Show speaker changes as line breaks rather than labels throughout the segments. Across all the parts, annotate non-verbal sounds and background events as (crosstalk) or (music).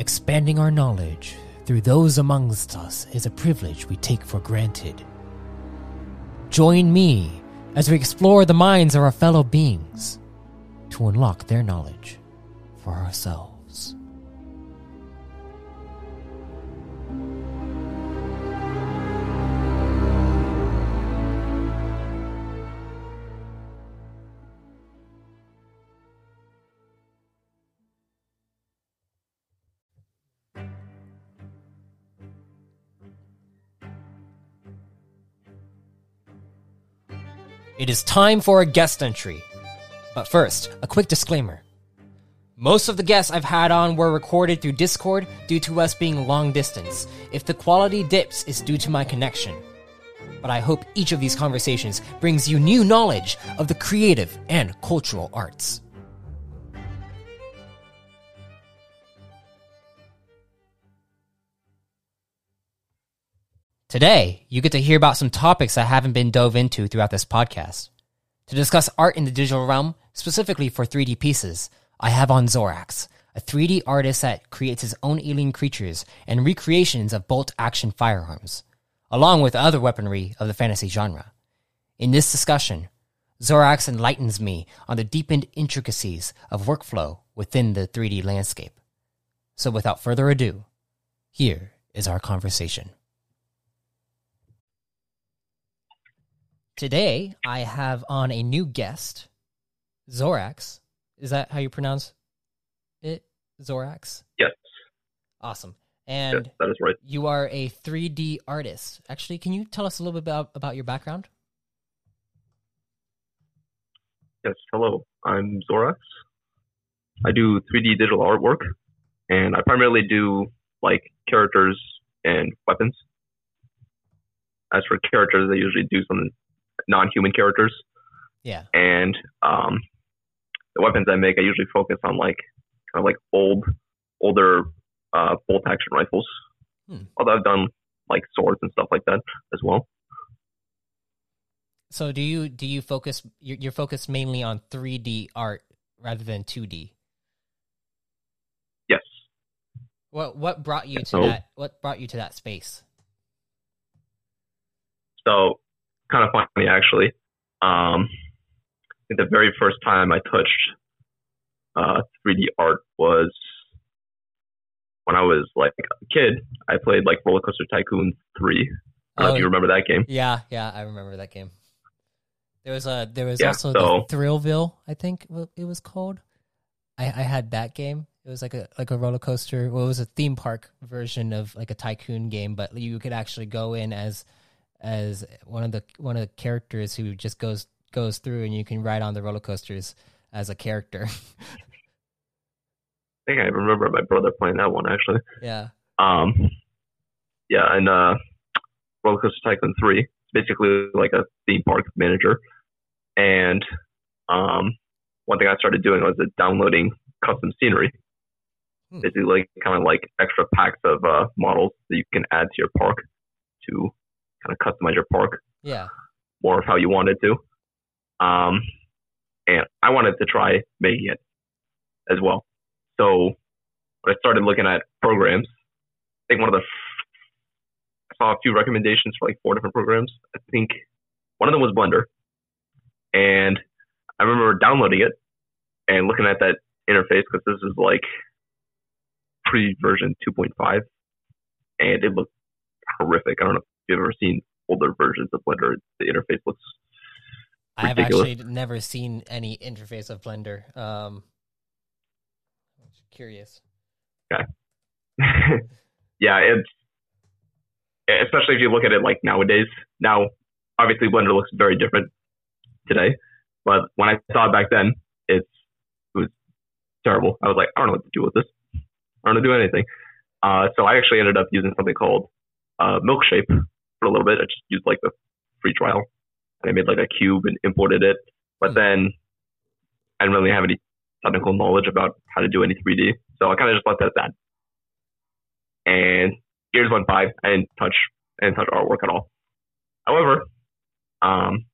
Expanding our knowledge through those amongst us is a privilege we take for granted. Join me as we explore the minds of our fellow beings to unlock their knowledge for ourselves. It is time for a guest entry. But first, a quick disclaimer. Most of the guests I've had on were recorded through Discord due to us being long distance. If the quality dips, it's due to my connection. But I hope each of these conversations brings you new knowledge of the creative and cultural arts. Today, you get to hear about some topics that haven't been dove into throughout this podcast. To discuss art in the digital realm, specifically for 3D pieces, I have on Zoraxe, a 3D artist that creates his own alien creatures and recreations of bolt action firearms, along with other weaponry of the fantasy genre. In this discussion, Zoraxe enlightens me on the deepened intricacies of workflow within the 3D landscape. So without further ado, here is our conversation. Today, I have on a new guest, Zoraxe. Is that how you pronounce it? Zoraxe?
Yes.
Awesome. And
yes, that is right.
You are a 3D artist. Actually, can you tell us a little bit about, about your background?
Yes. Hello. I'm Zoraxe. I do 3D digital artwork, and I primarily do like characters and weapons. As for characters, I usually do some non-human characters.
Yeah.
And um, the weapons I make, I usually focus on like kind of like old, older uh, bolt action rifles. Hmm. Although I've done like swords and stuff like that as well.
So do you do you focus you're, you're focused mainly on 3D art rather than 2D?
Yes.
What what brought you to so, that what brought you to that space?
So kind of funny actually. Um, the very first time I touched uh, 3D art was when I was like a kid. I played like Roller Coaster Tycoon 3. I don't oh, if you remember that game.
Yeah, yeah, I remember that game. There was a there was yeah, also so, the Thrillville, I think it was called. I, I had that game. It was like a like a roller coaster. Well, it was a theme park version of like a tycoon game, but you could actually go in as as one of the one of the characters who just goes goes through and you can ride on the roller coasters as a character. (laughs)
I think I remember my brother playing that one actually.
Yeah.
Um yeah, and uh Roller Coaster Tycoon 3. It's basically like a theme park manager. And um one thing I started doing was downloading custom scenery. Hmm. Basically like kind of like extra packs of uh models that you can add to your park to kind of customize your park.
Yeah.
More of how you wanted to. Um, and I wanted to try making it as well. So when I started looking at programs, I think one of the I saw a few recommendations for like four different programs. I think one of them was Blender, and I remember downloading it and looking at that interface because this is like pre version 2.5, and it looked horrific. I don't know you've ever seen older versions of Blender, the interface looks.
I've actually never seen any interface of Blender. Um, curious.
Okay. (laughs) yeah, it's especially if you look at it like nowadays. Now, obviously, Blender looks very different today, but when I saw it back then, it's it was terrible. I was like, I don't know what to do with this. I don't know to do anything. Uh, so I actually ended up using something called uh, Milkshape, for a little bit. I just used like the free trial and I made like a cube and imported it. But hmm. then I didn't really have any technical knowledge about how to do any 3D. So I kind of just let that stand. And years went by. I didn't touch, I didn't touch artwork at all. However, um,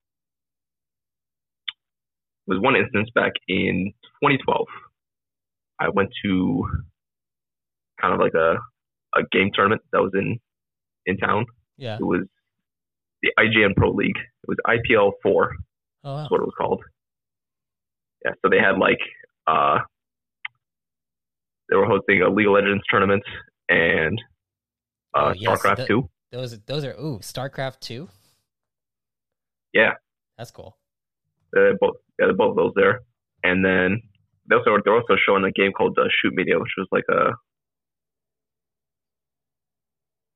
there was one instance back in 2012. I went to kind of like a a game tournament that was in in town.
Yeah.
It was the IGN Pro League. It was IPL four.
Oh wow.
That's what it was called. Yeah, so they had like uh they were hosting a League of Legends tournament and uh
Oh, yes,
StarCraft two.
Those those are ooh StarCraft two.
Yeah.
That's cool.
Uh, both yeah, both of those there. And then they also they're also showing a game called uh, ShootMania, which was like a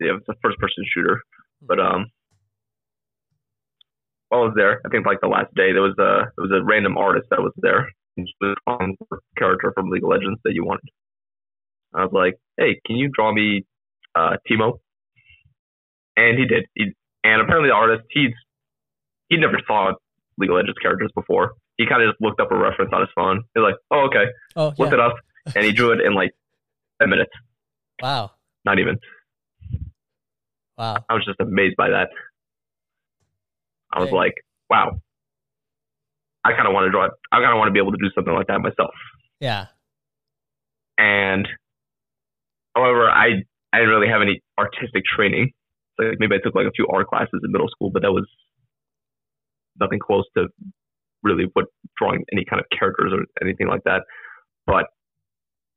yeah, it's a first person shooter. But um while I was there, I think like the last day there was a there was a random artist that was there. On character from League of Legends that you wanted. I was like, Hey, can you draw me uh Teemo? And he did. He, and apparently the artist he's he never saw League of Legends characters before. He kind of just looked up a reference on his phone. He's like, "Oh, okay."
Oh
Looked it up, and he drew it in like ten minutes.
Wow.
Not even.
Wow.
I was just amazed by that. I was
Hey.
like, "Wow." I kind of want to draw. I kind of want to be able to do something like that myself.
Yeah.
And however, I I didn't really have any artistic training. So like maybe I took like a few art classes in middle school, but that was nothing close to really what drawing any kind of characters or anything like that. But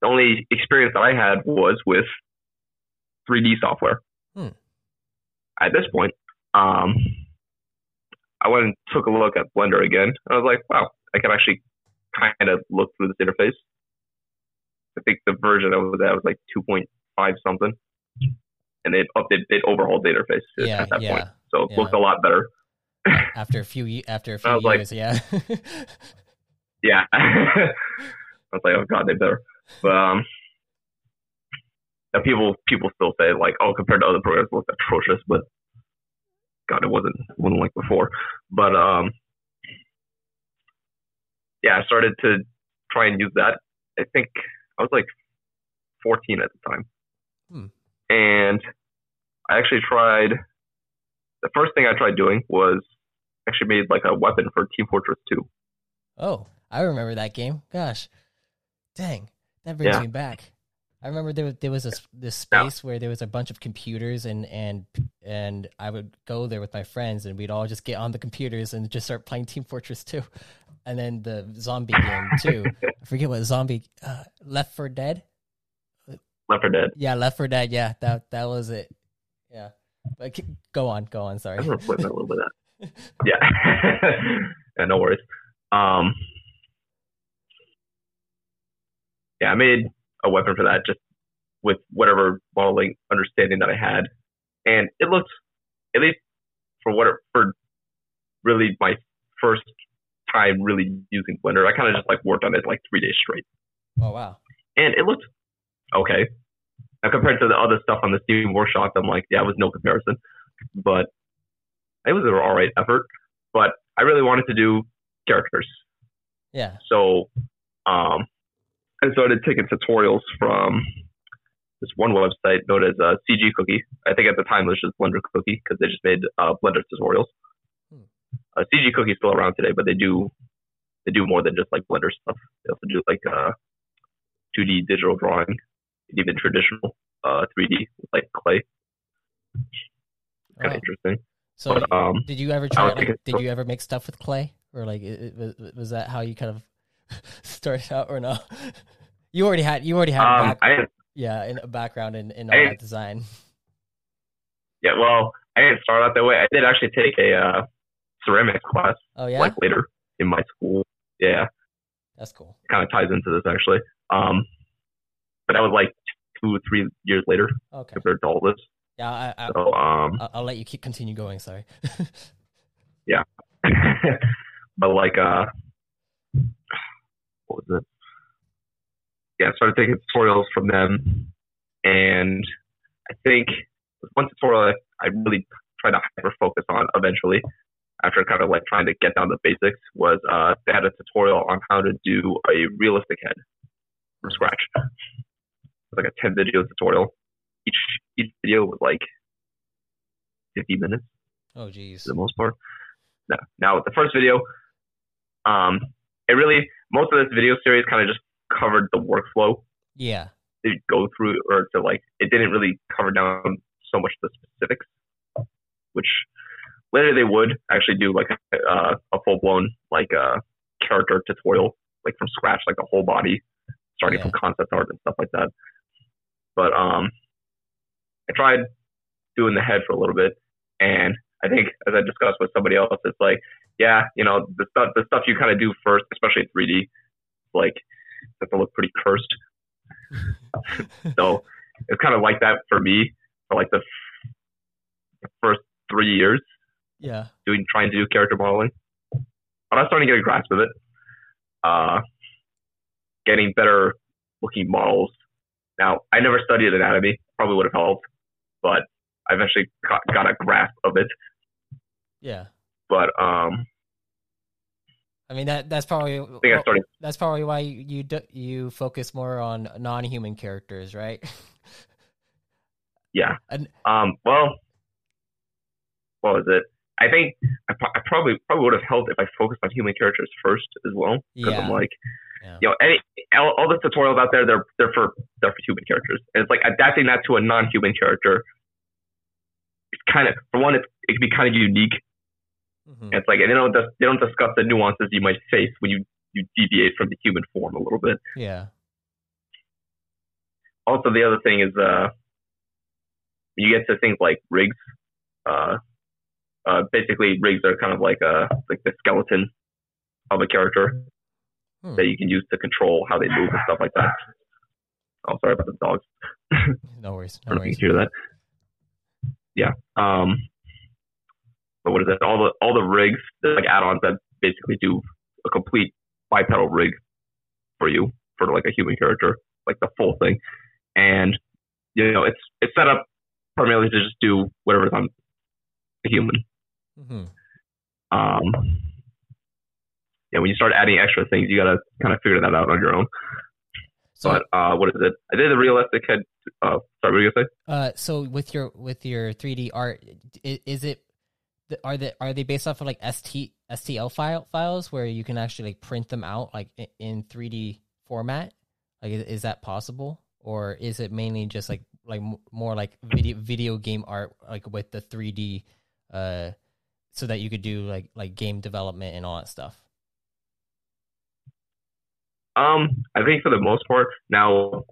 the only experience that I had was with 3D software. At this point, um, I went and took a look at Blender again. I was like, wow, I can actually kind of look through this interface. I think the version of that was like 2.5 something, and it updated, it overhauled the interface
Yeah.
at that
Yeah.
point, so it
Yeah.
looked a lot better. (laughs)
After a few after a few
was like-
years, yeah. (laughs)
Yeah, (laughs) I was like, oh god, they better. But um, and people people still say like, oh, compared to other programs, it looked atrocious, but God, it wasn't it wasn't like before. But um, yeah, I started to try and use that. I think I was like 14 at the time,
Hmm.
and I actually tried. The first thing I tried doing was actually made like a weapon for Team Fortress 2.
oh, I remember that game. Gosh, dang, that brings
Yeah.
me back. I remember there was there was this this
Yeah.
space where there was a bunch of computers and and and I would go there with my friends and we'd all just get on the computers and just start playing Team Fortress 2. And then the zombie (laughs) game too. I forget what zombie uh, Left 4 Dead.
Left 4 Dead.
Yeah, Left 4 Dead. Yeah, that that was it. Yeah, but keep- go on, go on. Sorry.
I'm gonna flip that a little bit. (laughs) Yeah. (laughs) yeah, no worries. Um, yeah, I made a weapon for that just with whatever modeling understanding that I had, and it looked, at least for what it, for really my first time really using Blender, I kind of just like worked on it like three days straight,
Oh wow.
and it looked okay. Now compared to the other stuff on the Steam Workshop, I'm like, yeah, it was no comparison, but it was an all right effort. But I really wanted to do characters,
Yeah.
so um, I started taking tutorials from this one website known as uh, CG Cookie. I think at the time it was just Blender Cookie because they just made uh, Blender tutorials.
Hmm.
Uh, CG Cookie's still around today, but they do they do more than just like Blender stuff. They also do like uh, 2D digital drawing, and even traditional uh, 3D like clay. Kind of
Wow.
interesting.
So
But um,
Did you ever try? Like, did you ever make stuff with clay, or like, it, it, was, was that how you kind of (laughs) started out, or no? (laughs) You already had you already had
um,
back,
I
yeah, in a background in, in all that design.
Yeah, well, I didn't start out that way. I did actually take a uh, ceramics class
Oh yeah,
like later in my school. Yeah,
that's cool.
kind of ties into this actually. Um, but that was like two or three years later
Okay,
compared to all this.
yeah, I, I,
So um,
I'll, I'll let you keep continue going. Sorry. (laughs)
Yeah, but like uh, what was it? Yeah, I started taking tutorials from them, and I think one tutorial I, I really tried to hyper focus on eventually, after kind of like trying to get down the basics, was uh, they had a tutorial on how to do a realistic head from scratch. It was like a ten video tutorial. Each each video was like fifty minutes
Oh geez.
for the most part. Now, now with the first video, um, it really most of this video series kind of just covered the workflow
Yeah.
to go through or to like it didn't really cover down so much the specifics, which later they would actually do like a, uh, a full blown like uh, character tutorial like from scratch, like the whole body, starting
Yeah.
from concept art and stuff like that. But um, I tried doing the head for a little bit, and I think as I discussed with somebody else, it's like, yeah, you know, the stuff the stuff you kind of do first, especially in 3D, like has to look pretty cursed. (laughs) so it's kind of like that for me for like the, f- the first three years
Yeah.
doing trying to do character modeling. But I'm starting to get a grasp of it. Uh, getting better looking models. Now, I never studied anatomy. Probably would have helped, but I eventually got, got a grasp of it.
Yeah.
But um,
I mean that that's probably
I think I started.
that's probably why you you, do, you focus more on non-human characters, right?
Yeah. (laughs)
And-
Um. Well, what was it? I think I, I probably probably would have helped if I focused on human characters first as well. Because
Yeah.
I'm like,
Yeah.
you know, any all, all the tutorials out there, they're they're for they're for human characters, and it's like adapting that to a non-human character. It's kind of for one, it's, it can be kind of unique.
Mhm.
It's like and they don't they don't discuss the nuances you might face when you you deviate from the human form a little bit.
Yeah.
Also, the other thing is uh, you get to things like rigs. Uh, uh, basically, rigs are kind of like uh like the skeleton of a character
Hmm.
that you can use to control how they move and stuff like that. Oh, sorry about the dogs. (laughs)
No worries.
I
No
don't know if
worries.
you can hear that. Yeah. Um. But what is it? All the all the rigs, like add-ons that basically do a complete bipedal rig for you for like a human character, like the full thing. And you know, it's it's set up primarily to just do whatever's on a human.
Mm-hmm.
Um. Yeah, when you start adding extra things, you gotta kind of figure that out on your own.
So
but uh, what is it? I did the realistic head. Uh, sorry, what were you gonna say?
uh so with your with your 3D art i- is it are they are they based off of like ST STL file files where you can actually like print them out like in 3D format? Like is, that possible or is it mainly just like like more like video video game art like with the 3D uh so that you could do like like game development and all that stuff?
Um, I think for the most part, now,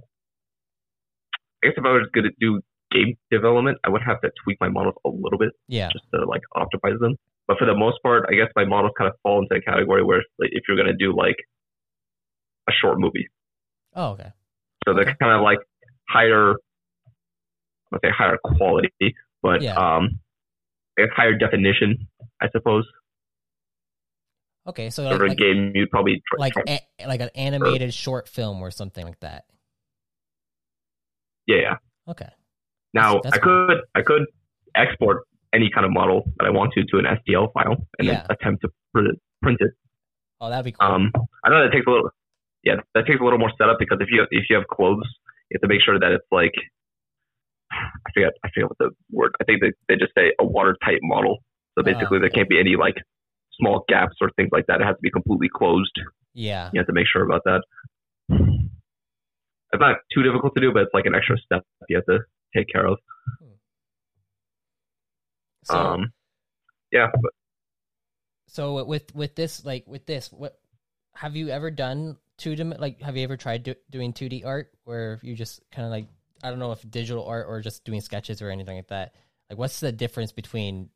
I guess if I was to do game development, I would have to tweak my models a little bit
Yeah.
just to like optimize them. But for the most part, I guess my models kind of fall into a category where like, if you're going to do like a short movie,
Oh, okay.
so they're kind of like higher, let's say higher quality, but
Yeah.
um, I guess higher definition, I suppose.
Okay, so like,
a
like,
game, you'd probably try,
like
try-
a, like an animated short film or something like that.
yeah, yeah.
Okay.
Now
That's- that's
I could I could export any kind of model that I want to to an STL file and
Yeah.
then attempt to print it, print it.
Oh, that'd be cool.
Um, I know that takes a little yeah that takes a little more setup because if you if you have clothes you have to make sure that it's like I forget I forget what the word I think they they just say a watertight model. So basically
Ah,
there can't be any like small gaps or things like that. It has to be completely closed.
yeah.
You have to make sure about that. It's not too difficult to do, but it's like an extra step you have to take care of.
So,
um, yeah, but
so with with this like with this, what have you ever done two dim like have you ever tried do, doing 2D art where you just kind of like I don't know if digital art or just doing sketches or anything like that. Like what's the difference between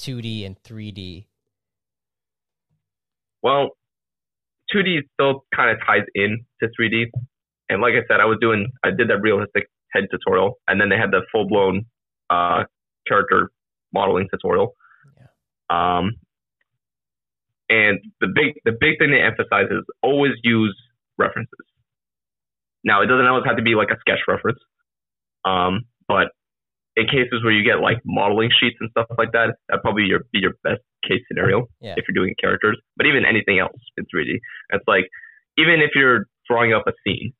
2D and 3D?
Well, 2D still kind of ties in to 3D. And like I said, I was doing, I did that realistic head tutorial, and then they had the full blown uh, character modeling tutorial. Um, and the big, the big thing they emphasize is always use references. Now, it doesn't always have to be like a sketch reference, um, but in cases where you get like modeling sheets and stuff like that, that'd probably your, be your best case scenario
Yeah.
if you're doing characters, but even anything else in 3D. It's like even if you're drawing up a scene,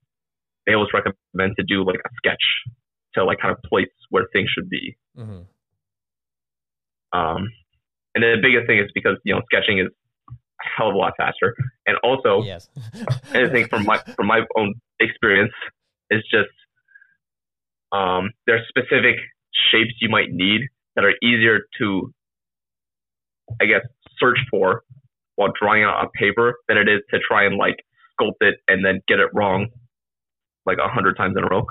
they always recommend to do like a sketch to like kind of place where things should be.
Mm-hmm.
Um, and then the biggest thing is because you know sketching is a hell of a lot faster, and also
Yes. (laughs)
think from my from my own experience, is just um, there's specific shapes you might need that are easier to, I guess, search for while drawing out on paper than it is to try and like sculpt it and then get it wrong like a hundred times in a row.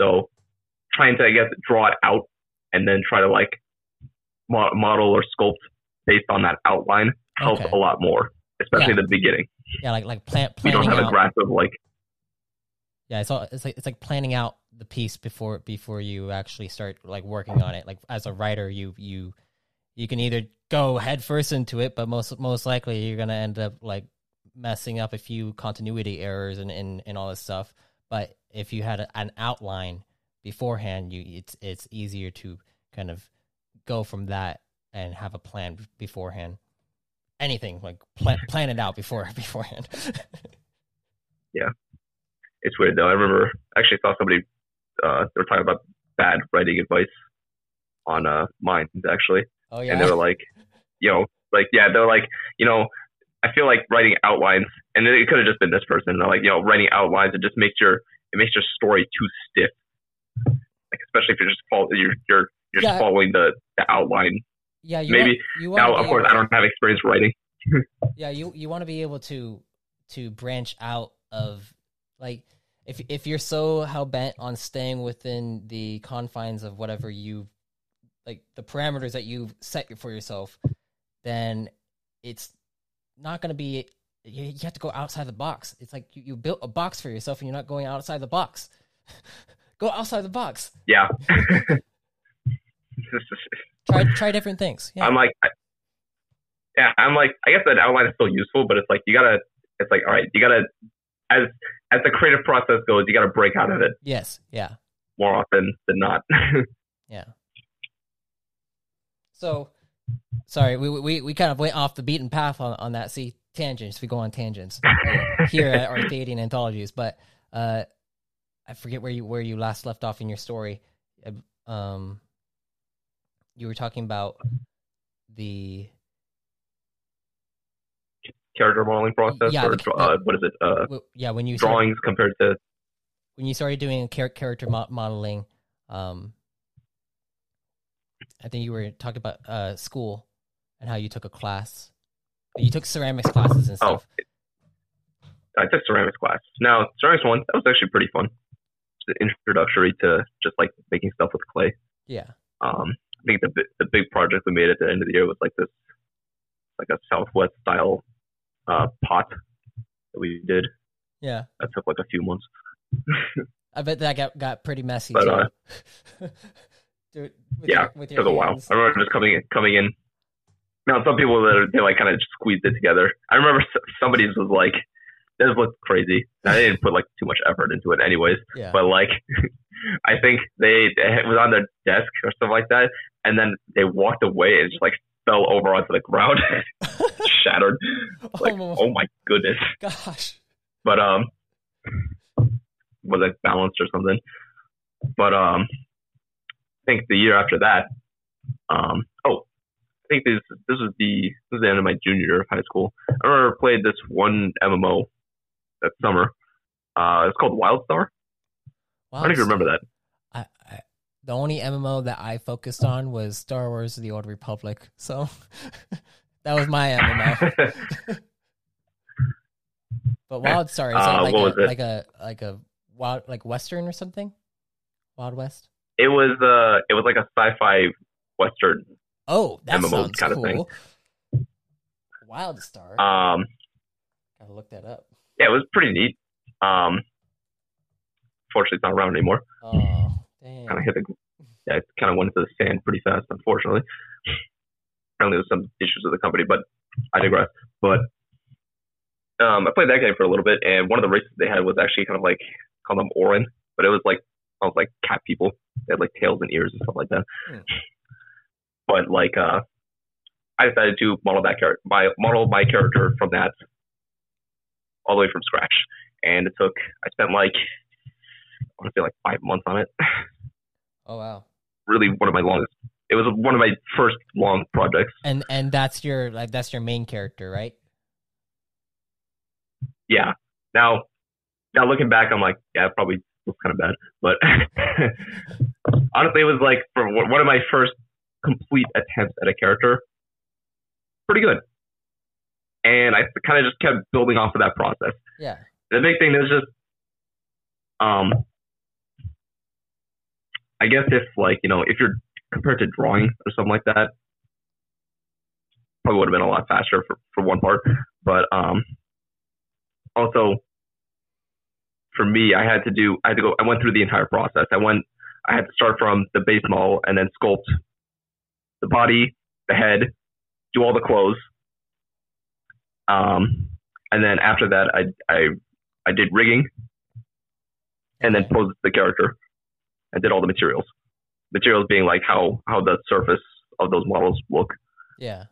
So trying to, I guess, draw it out and then try to like mo- model or sculpt based on that outline helps
Okay.
a lot more, especially
Yeah.
in the beginning.
Yeah, like like plan,
We don't
planning
have a grasp of like,
Yeah, it's all it's like it's like planning out the piece before before you actually start like working on it. Like as a writer, you you you can either go head first into it, but most most likely you're gonna end up like messing up a few continuity errors and and, and all this stuff. But if you had a, an outline beforehand, you it's it's easier to kind of go from that and have a plan beforehand. Anything like plan (laughs) plan it out before (laughs) beforehand. (laughs)
Yeah, it's weird though. I remember I actually saw somebody uh, they were talking about bad writing advice on uh Minds actually,
oh yeah.
and they were like, you know, like yeah, they're like, you know, I feel like writing outlines, and it could have just been this person. Like, you know, writing outlines, it just makes your it makes your story too stiff. Like especially if you're just follow, you're you're you're
Yeah.
just following the, the outline.
yeah, you
maybe-
want, you want
Now, of course, I don't have experience writing. (laughs)
yeah you you want to be able to to branch out of like if if you're so hell bent on staying within the confines of whatever you like the parameters that you've set for yourself then it's not going to be you, you have to go outside the box. It's like you, you built a box for yourself and you're not going outside the box. (laughs) Go outside the box.
Yeah. (laughs)
try try different things. Yeah.
I'm like, I, yeah, I'm like, I guess that outline is still useful, but it's like you gotta, it's like, all right, you gotta, as as the creative process goes, you gotta break out of it.
Yes. Yeah.
More often than not. (laughs)
Yeah. So, sorry, we we we kind of went off the beaten path on, on that. See, tangents. We go on tangents uh, (laughs) here at our Arthadian Anthologies, but uh, I forget where you where you last left off in your story. Um, you were talking about the
Character modeling process,
Yeah,
or
the-
uh, what is it? Uh,
yeah when you started,
drawings compared to
when you started doing character modeling. Um, I think you were talking about uh school and how you took a class. You took ceramics classes and stuff.
Oh,
stuff.
I took ceramics class. Now, ceramics one that was actually pretty fun. It's introductory to just like making stuff with clay.
Yeah.
Um, I think the the big project we made at the end of the year was like this, like a Southwest style uh, pot that we did.
Yeah.
That took like a few months. (laughs)
I bet that got got pretty messy
But,
too.
uh, (laughs)
Dude,
yeah,
your, with
took a while. I remember just coming in, coming in. Now some people that are, they like kind of squeezed it together. I remember somebody's was like, "This looked crazy." I didn't put like too much effort into it, anyways.
Yeah.
But like, (laughs) I think they it was on their desk or something like that, and then they walked away and just like fell over onto the ground, (laughs) shattered. Like,
oh,
oh my goodness.
gosh.
But um, was it balanced or something? But um, I think the year after that, um, oh, think this this was the this was the end of my junior year of high school. I remember I played this one MMO that summer. Uh, it's called WildStar. I don't even remember that.
I, I, the only MMO that I focused on was Star Wars: The Old Republic. So (laughs) that was my MMO. (laughs) But WildStar is
Uh,
like a like a like a wild like Western or something? Wild West.
it was uh, it was like a sci-fi western.
Oh, that
MMO
sounds
kind of thing.
cool. WildStar.
Um,
Gotta look that up.
yeah, it was pretty neat. Um, fortunately, it's not around anymore.
Oh, dang.
kind of hit the yeah, it kind of went into the sand pretty fast, unfortunately. Apparently, there's some issues with the company, but I digress. But um, I played that game for a little bit, and one of the races they had was actually kind of like called them Aurin, but it was like I was like cat people. They had like tails and ears and stuff like that.
Hmm.
But like, uh, I decided to model that character, my model my character from that all the way from scratch, and it took. I spent like I want to say like five months on it. (laughs)
Oh wow.
really one of my longest. It was one of my first long projects.
And and that's your like that's your main character, right?
Yeah. Now, now looking back, I'm like, yeah, probably was kind of bad. But (laughs) honestly, it was like for one of my first complete attempts at a character, pretty good. And I kind of just kept building off of that process.
Yeah.
The big thing is just, um, I guess if like you know if you're compared to drawing or something like that, probably would have been a lot faster for, for one part. But um, also for me, I had to do I had to go I went through the entire process. I went I had to start from the base model and then sculpt the body, the head, do all the clothes. Um, and then after that, I I I did rigging, and then posed the character. I did all the materials. Materials being like how how the surface of those models look.
Yeah.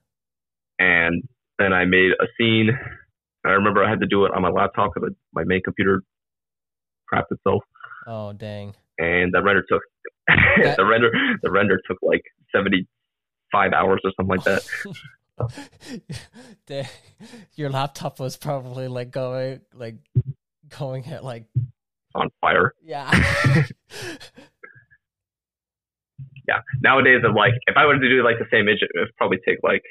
And then I made a scene. I remember I had to do it on my laptop because my main computer crapped itself.
Oh dang.
And the render took (laughs) the render the render took like seventy five hours or something like that. (laughs)
Your laptop was probably like going like going at like
on fire.
Yeah. (laughs)
yeah. Nowadays, I'm like, if I were to do like the same image, it would probably take like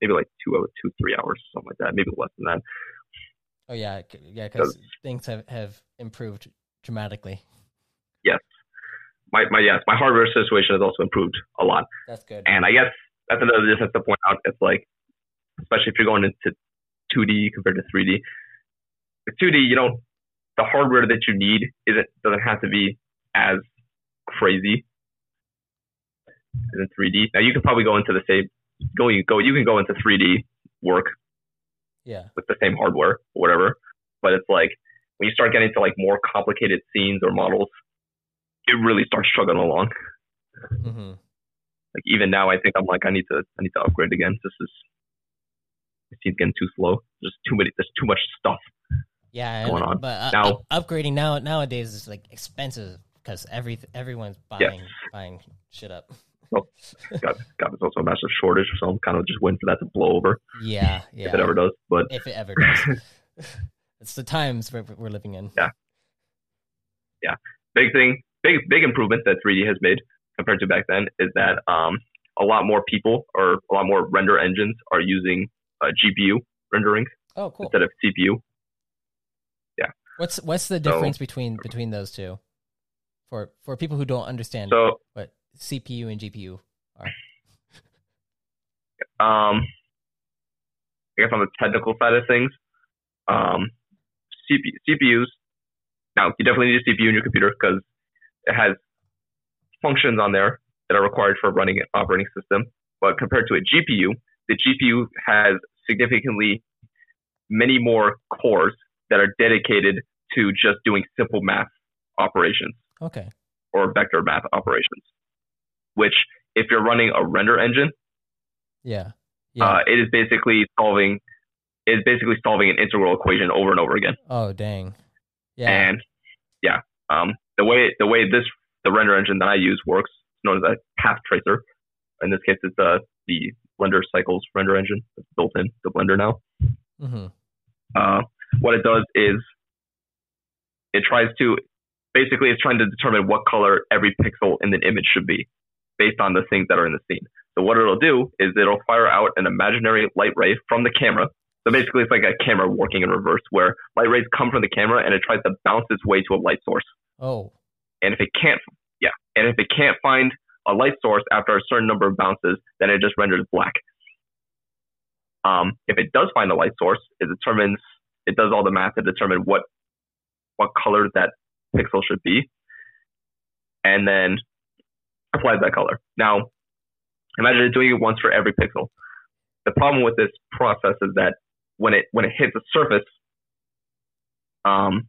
maybe like two, oh, two, three hours, or something like that, maybe less than that.
Oh yeah, yeah, because things have have improved dramatically.
Yes, my my yes, my hardware situation has also improved a lot.
That's good.
And I guess that's another just have to point out. It's like, especially if you're going into 2D compared to 3D. With 2D, you don't the hardware that you need isn't doesn't have to be as crazy as in 3D. Now you can probably go into the same go you go you can go into 3D work
yeah
with the same hardware or whatever, but it's like when you start getting to like more complicated scenes or models, it really starts struggling along.
Mm-hmm.
Like even now, I think I'm like I need to I need to upgrade again. This is it seems getting too slow. There's too many. There's too much stuff.
Yeah,
going on.
But uh,
now,
up, upgrading now nowadays is like expensive because every everyone's buying yes. buying shit up.
Oh, God, God, there's also a massive shortage, so I'm kind of just waiting for that to blow over.
Yeah, yeah.
If it ever does, but
if it ever does, (laughs) it's the times we're, we're living in.
Yeah, yeah. Big thing, big big improvement that 3D has made compared to back then is that um, a lot more people or a lot more render engines are using uh, GPU rendering
oh, cool.
instead of CPU. Yeah.
What's what's the difference so, between between those two? For for people who don't understand
so,
what CPU and GPU are. (laughs)
Um, I guess on the technical side of things, um, CPU, CPUs. Now you definitely need a CPU in your computer because it has functions on there that are required for running an operating system. But compared to a GPU, the GPU has significantly many more cores that are dedicated to just doing simple math operations.
Okay.
Or vector math operations. Which, if you're running a render engine,
yeah,
yeah. Uh, it is basically solving it is basically solving an integral equation over and over again.
Oh dang. Yeah.
And yeah, um, the way the way this the render engine that I use works is known as a path tracer. In this case, it's uh, the Blender Cycles render engine that's built in the Blender now.
Mm-hmm.
Uh, what it does is it tries to basically it's trying to determine what color every pixel in the image should be based on the things that are in the scene. So what it'll do is it'll fire out an imaginary light ray from the camera. So basically, it's like a camera working in reverse, where light rays come from the camera and it tries to bounce its way to a light source.
Oh.
And if it can't, yeah, and if it can't find a light source after a certain number of bounces, then it just renders black. Um, if it does find a light source, it determines it does all the math to determine what what color that pixel should be, and then applies that color. Now, imagine doing it once for every pixel. The problem with this process is that when it when it hits a surface, um,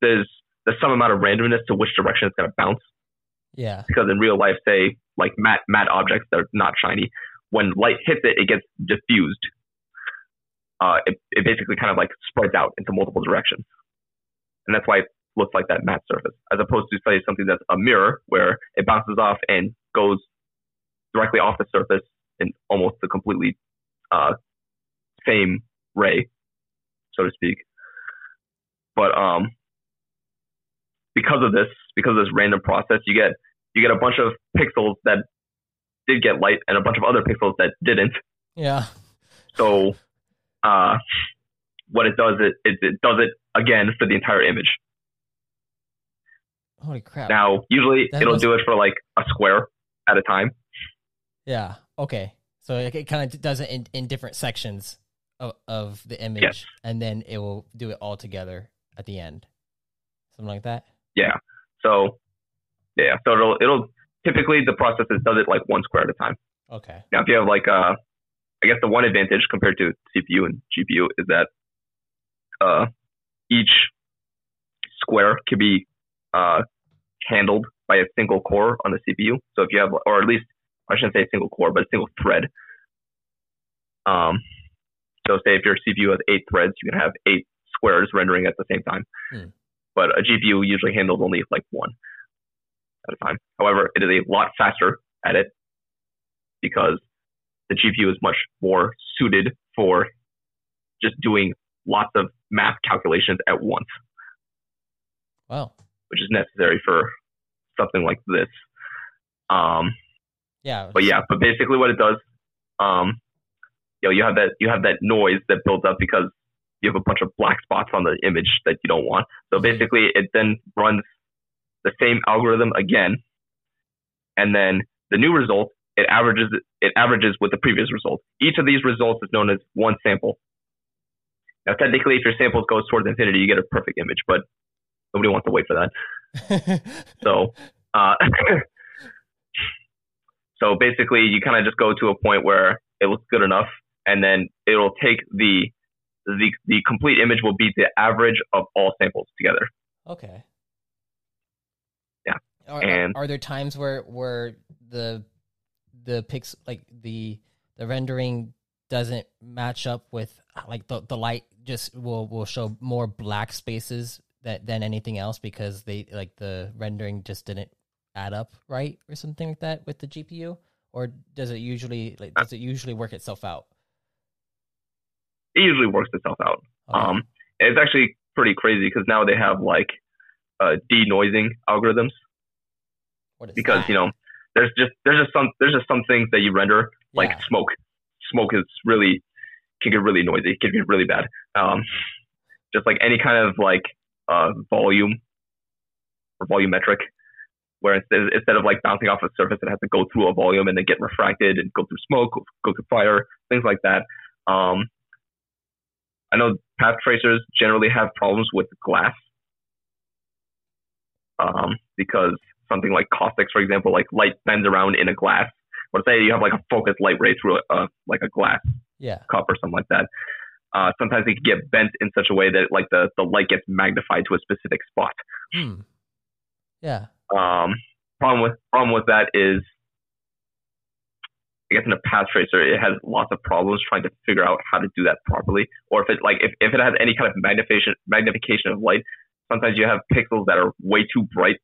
there's there's some amount of randomness to which direction it's going to bounce.
Yeah.
Because in real life, say like matte matte objects that are not shiny, when light hits it, it gets diffused. Uh, it, it basically kind of like spreads out into multiple directions, and that's why it looks like that matte surface, as opposed to say something that's a mirror where it bounces off and goes directly off the surface in almost the completely uh, same ray, so to speak. but um, because of this, because of this random process, you get you get a bunch of pixels that did get light and a bunch of other pixels that didn't.
Yeah.
So, uh, what it does it, it it does it again for the entire image.
Holy crap.
Now, usually
That
it'll do it for like a square at a time.
Yeah. Okay. So it, it kind of does it in, in different sections of, of the image,
Yes.
and then it will do it all together at the end, something like that.
Yeah. So, yeah. So it'll it'll typically the process is does it like one square at a time.
Okay.
Now, if you have like uh, I guess the one advantage compared to CPU and GPU is that uh, each square can be uh, handled by a single core on the CPU. So if you have, or at least I shouldn't say single core, but a single thread. Um, so say if your CPU has eight threads, you can have eight squares rendering at the same time.
Hmm.
But a GPU usually handles only like one at a time. However, it is a lot faster at it because the GPU is much more suited for just doing lots of math calculations at once,
Wow.
which is necessary for something like this. Um,
Yeah.
but yeah, but basically what it does, um, you know, you have that you have that noise that builds up because you have a bunch of black spots on the image that you don't want. So basically, it then runs the same algorithm again, and then the new result it averages it averages with the previous result. Each of these results is known as one sample. Now, technically, if your samples goes towards infinity, you get a perfect image, but nobody wants to wait for that. (laughs) So, uh, (laughs) so basically, you kind of just go to a point where it looks good enough, and then it'll take the the the complete image will be the average of all samples together.
okay.
Yeah.
Are,
And-
are there times where where the the pix like the the rendering doesn't match up with like the the light just will will show more black spaces that than anything else because they like the rendering just didn't add up right or something like that with the GPU or does it usually like does it usually work itself out?
It usually works itself out.
Okay.
Um, it's actually pretty crazy because now they have like uh, denoising algorithms because
that?
you know there's just there's just some there's just some things that you render like
Yeah.
smoke. Smoke is really can get really noisy. It can get really bad. Um, just like any kind of like uh, volume or volumetric, where instead, instead of like bouncing off a surface, it has to go through a volume and then get refracted and go through smoke, go through fire, things like that. Um, I know path tracers generally have problems with glass um, because something like caustics, for example, like light bends around in a glass. Or say you have like a focused light ray through a, like a glass
yeah.
cup or something like that. Uh, sometimes it can get bent in such a way that like the, the light gets magnified to a specific spot.
Hmm. Yeah.
Um, problem with problem with that is, I guess in a path tracer, it has lots of problems trying to figure out how to do that properly. Or if it like if, if it has any kind of magnification magnification of light, sometimes you have pixels that are way too bright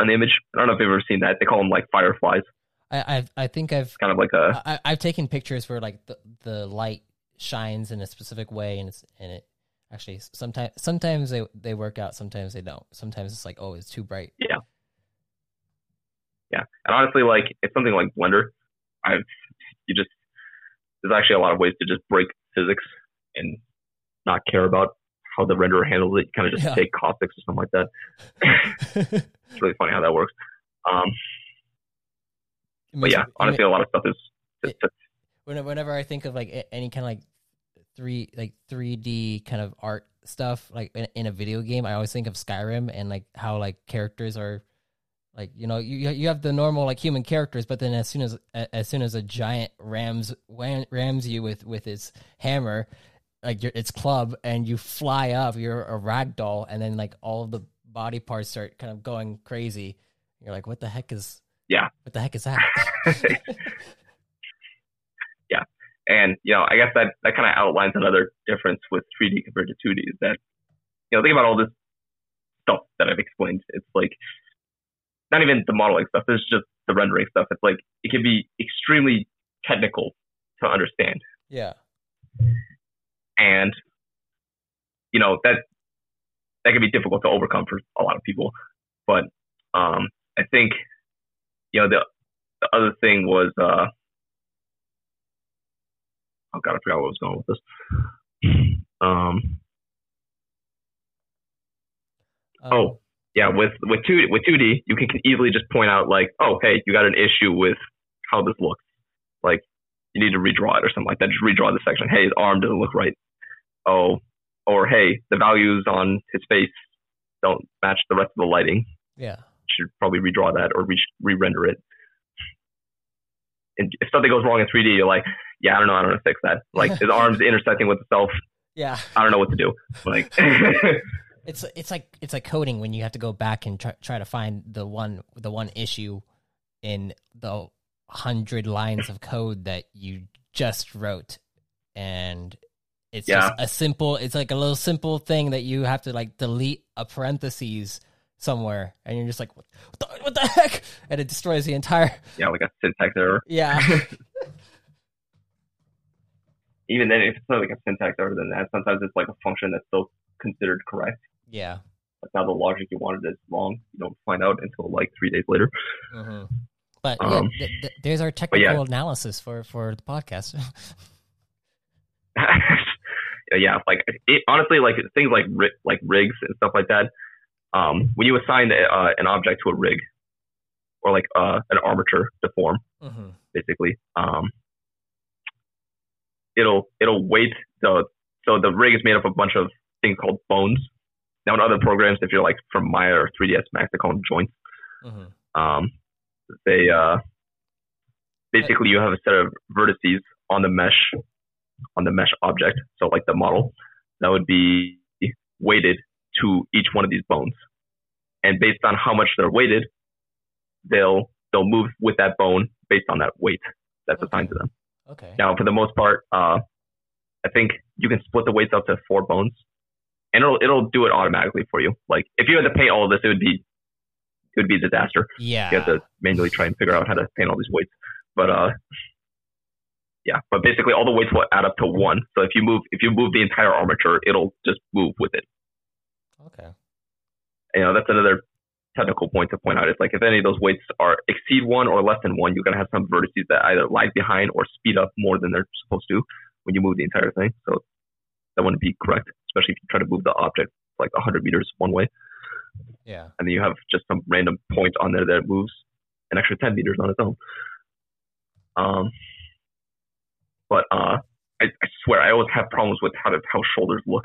on the image. I don't know if you've ever seen that. They call them like fireflies,
I I I think I've
kind of like a
I, I've taken pictures where like the, the light shines in a specific way and it's and it actually sometimes sometimes they they work out sometimes they don't sometimes it's like oh it's too bright
yeah yeah. And honestly, like it's something like Blender. I've you just there's actually a lot of ways to just break physics and not care about how the renderer handles it. You kind of just
Yeah.
take caustics or something like that. (laughs) It's really funny how that works. Um, but yeah, honestly, a lot of stuff is.
It- when- whenever I think of like any kind of like three like 3D kind of art stuff like in, in a video game, I always think of Skyrim and like how like characters are like you know you you have the normal like human characters, but then as soon as as soon as a giant rams rams you with with its hammer, like your its club, and you fly up, you're a rag doll, and then like all of the body parts start kind of going crazy. You're like, what the heck is
Yeah.
What the heck is that? (laughs)
Yeah, and you know, I guess that that kind of outlines another difference with 3D compared to 2D is that you know think about all this stuff that I've explained. It's like not even the modeling stuff. It's just the rendering stuff. It's like it can be extremely technical to understand,
yeah.
and you know that that can be difficult to overcome for a lot of people. But um, I think you know the the other thing was uh, oh god, I forgot what was going with this. Um,
Um,
oh yeah, with with two with two D, you can easily just point out like, oh hey, you got an issue with how this looks. Like you need to redraw it or something like that. Just redraw the section. Hey, his arm doesn't look right. Oh, or hey, the values on his face don't match the rest of the lighting.
yeah.
Should probably redraw that or re- re-render it. And if something goes wrong in 3D, you're like, yeah, I don't know, I don't know how to fix that. Like his (laughs) arms intersecting with itself,
Yeah.
I don't know what to do. Like, (laughs)
It's it's like it's like coding when you have to go back and try, try to find the one the one issue in the hundred lines of code that you just wrote, and it's
Yeah.
just a simple. It's like a little simple thing that you have to like delete a parentheses somewhere, and you're just like, what the, what the heck? And it destroys the entire. (laughs)
yeah, like a syntax error.
Yeah, (laughs)
Even then, if it's not like a syntax error, then that sometimes it's like a function that's still considered correct.
Yeah.
Like now the logic you wanted is wrong. You don't find out until like three days later.
hmm But
Um,
yeah, th- th- there's our
yeah.
technical analysis for for the podcast. (laughs)
yeah, like it, honestly, like things like ri- like rigs and stuff like that. Um, when you assign uh, an object to a rig or like uh, an armature to form,
hmm
basically, um, it'll it'll weight the so the rig is made up of a bunch of things called bones. Now in other programs, if you're like from Maya or 3ds Max, they call them joints.
hmm
Um, they uh, basically you have a set of vertices on the mesh on the mesh object. So like the model that would be weighted to each one of these bones, and based on how much they're weighted, they'll they'll move with that bone based on that weight that's assigned to them.
Okay.
Now, for the most part, uh, I think you can split the weights up to four bones, and it'll it'll do it automatically for you. Like if you had to paint all of this, it would be it would be a disaster
Yeah.
you have to manually try and figure out how to paint all these weights. But uh, yeah, but basically all the weights will add up to one. So if you move if you move the entire armature, it'll just move with it.
Okay.
You know, that's another technical point to point out. It's like if any of those weights are exceed one or less than one, you're gonna have some vertices that either lag behind or speed up more than they're supposed to when you move the entire thing. So that wouldn't be correct, especially if you try to move the object like 100 meters one way,
Yeah.
and then you have just some random point on there that moves an extra 10 meters on its own. Um, but uh, I, I swear I always have problems with how to, how shoulders look.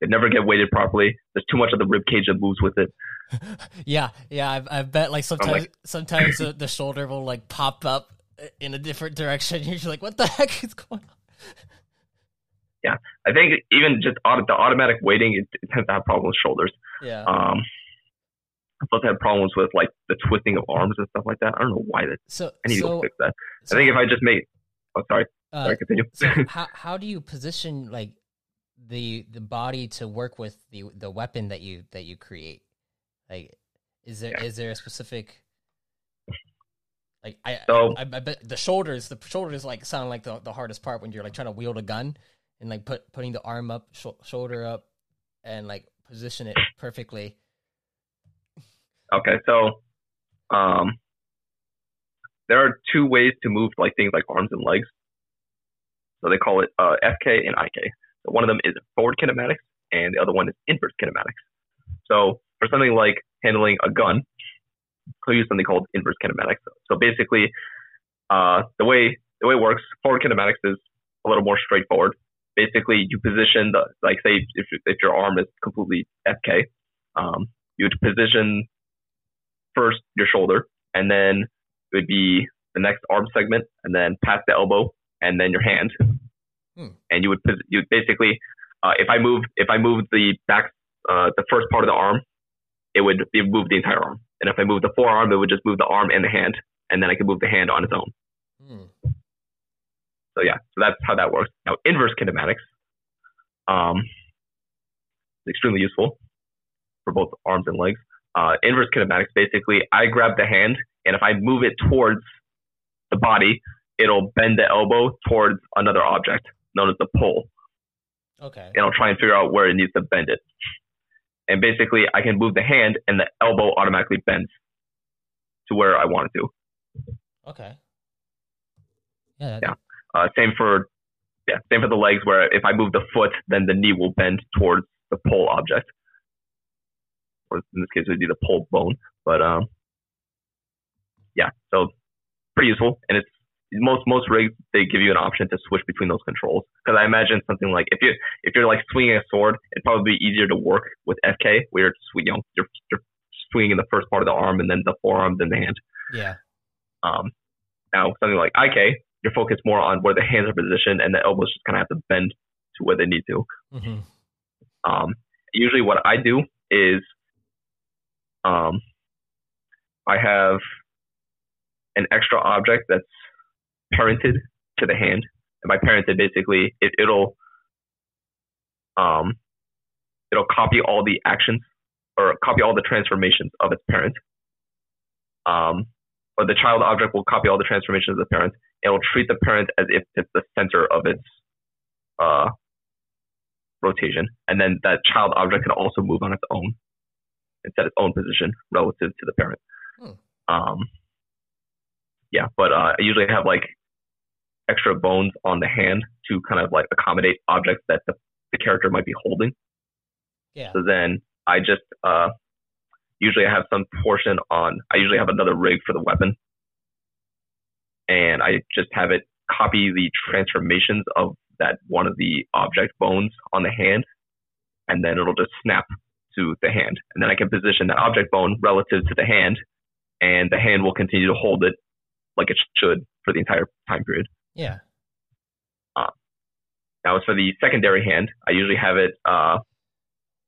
They never get weighted properly. There's too much of the rib cage that moves with it. (laughs)
Yeah, yeah. I, I bet like sometimes
like-
sometimes the, the shoulder will like pop up in a different direction. (laughs) You're just like, what the heck is going on?
I think even just auto, the automatic weighting, it, it tends to have problems with shoulders.
Yeah.
Um, I supposed to have problems with like the twisting of arms and stuff like that. I don't know why that.
so
I need to
so,
go fix that.
so
I think if I just make, oh sorry,
uh,
sorry, continue.
so (laughs) how how do you position like the the body to work with the the weapon that you that you create? Like, is there is
Yeah.
there a specific like I,
So-
I I bet the shoulders the shoulders like sound like the the hardest part when you're like trying to wield a gun and like put putting the arm up sho- shoulder up and like position it perfectly.
Okay, so um, there are two ways to move like things like arms and legs. So they call it uh, FK and IK. So one of them is forward kinematics, and the other one is inverse kinematics. So for something like handling a gun, we'll use something called inverse kinematics. So basically, uh, the way the way it works, forward kinematics is a little more straightforward. Basically, you position the like say if if your arm is completely FK, um, you would position first your shoulder, and then it would be the next arm segment, and then past the elbow, and then your hand.
Hmm.
And you would you basically, uh, if I move if I move the back uh, the first part of the arm, it would it would move the entire arm. And if I move the forearm, it would just move the arm and the hand, and then I could move the hand on its own.
Hmm.
So yeah, so that's how that works. Now inverse kinematics, um, is extremely useful for both arms and legs. Uh, inverse kinematics, basically, I grab the hand, and if I move it towards the body, it'll bend the elbow towards another object known as the pole,
Okay.
and I'll try and figure out where it needs to bend it. and basically I can move the hand and the elbow automatically bends to where I want it to.
Okay. Yeah.
Yeah. Uh, same for yeah, same for the legs where if I move the foot, then the knee will bend towards the pole object. Or in this case it would be the pole bone. But um yeah, so pretty useful and it's most most rigs they give you an option to switch between those controls because I imagine something like if you if you're like swinging a sword, it'd probably be easier to work with FK where you're you know you're, you're swinging the first part of the arm and then the forearm then the hand.
Yeah.
Um, now something like IK, you're focused more on where the hands are positioned and the elbows just kind of have to bend to where they need to.
Mm-hmm.
Um, usually what I do is um, I have an extra object that's parented to the hand. And by parented, basically, it, it'll um, it'll copy all the actions or copy all the transformations of its parent. Um, or the child object will copy all the transformations of the parent. It will treat the parent as if it's the center of its uh, rotation, and then that child object can also move on its own and set its own position relative to the parent.
Hmm.
Um, yeah, but uh, I usually have like extra bones on the hand to kind of like accommodate objects that the, the character might be holding.
Yeah.
So then I just uh, usually I have some portion on. I usually have another rig for the weapon, and I just have it copy the transformations of that one of the object bones on the hand, and then it'll just snap to the hand, and then I can position that object bone relative to the hand, and the hand will continue to hold it like it should for the entire time period.
Yeah.
Now, as for the secondary hand, I usually have it. Uh,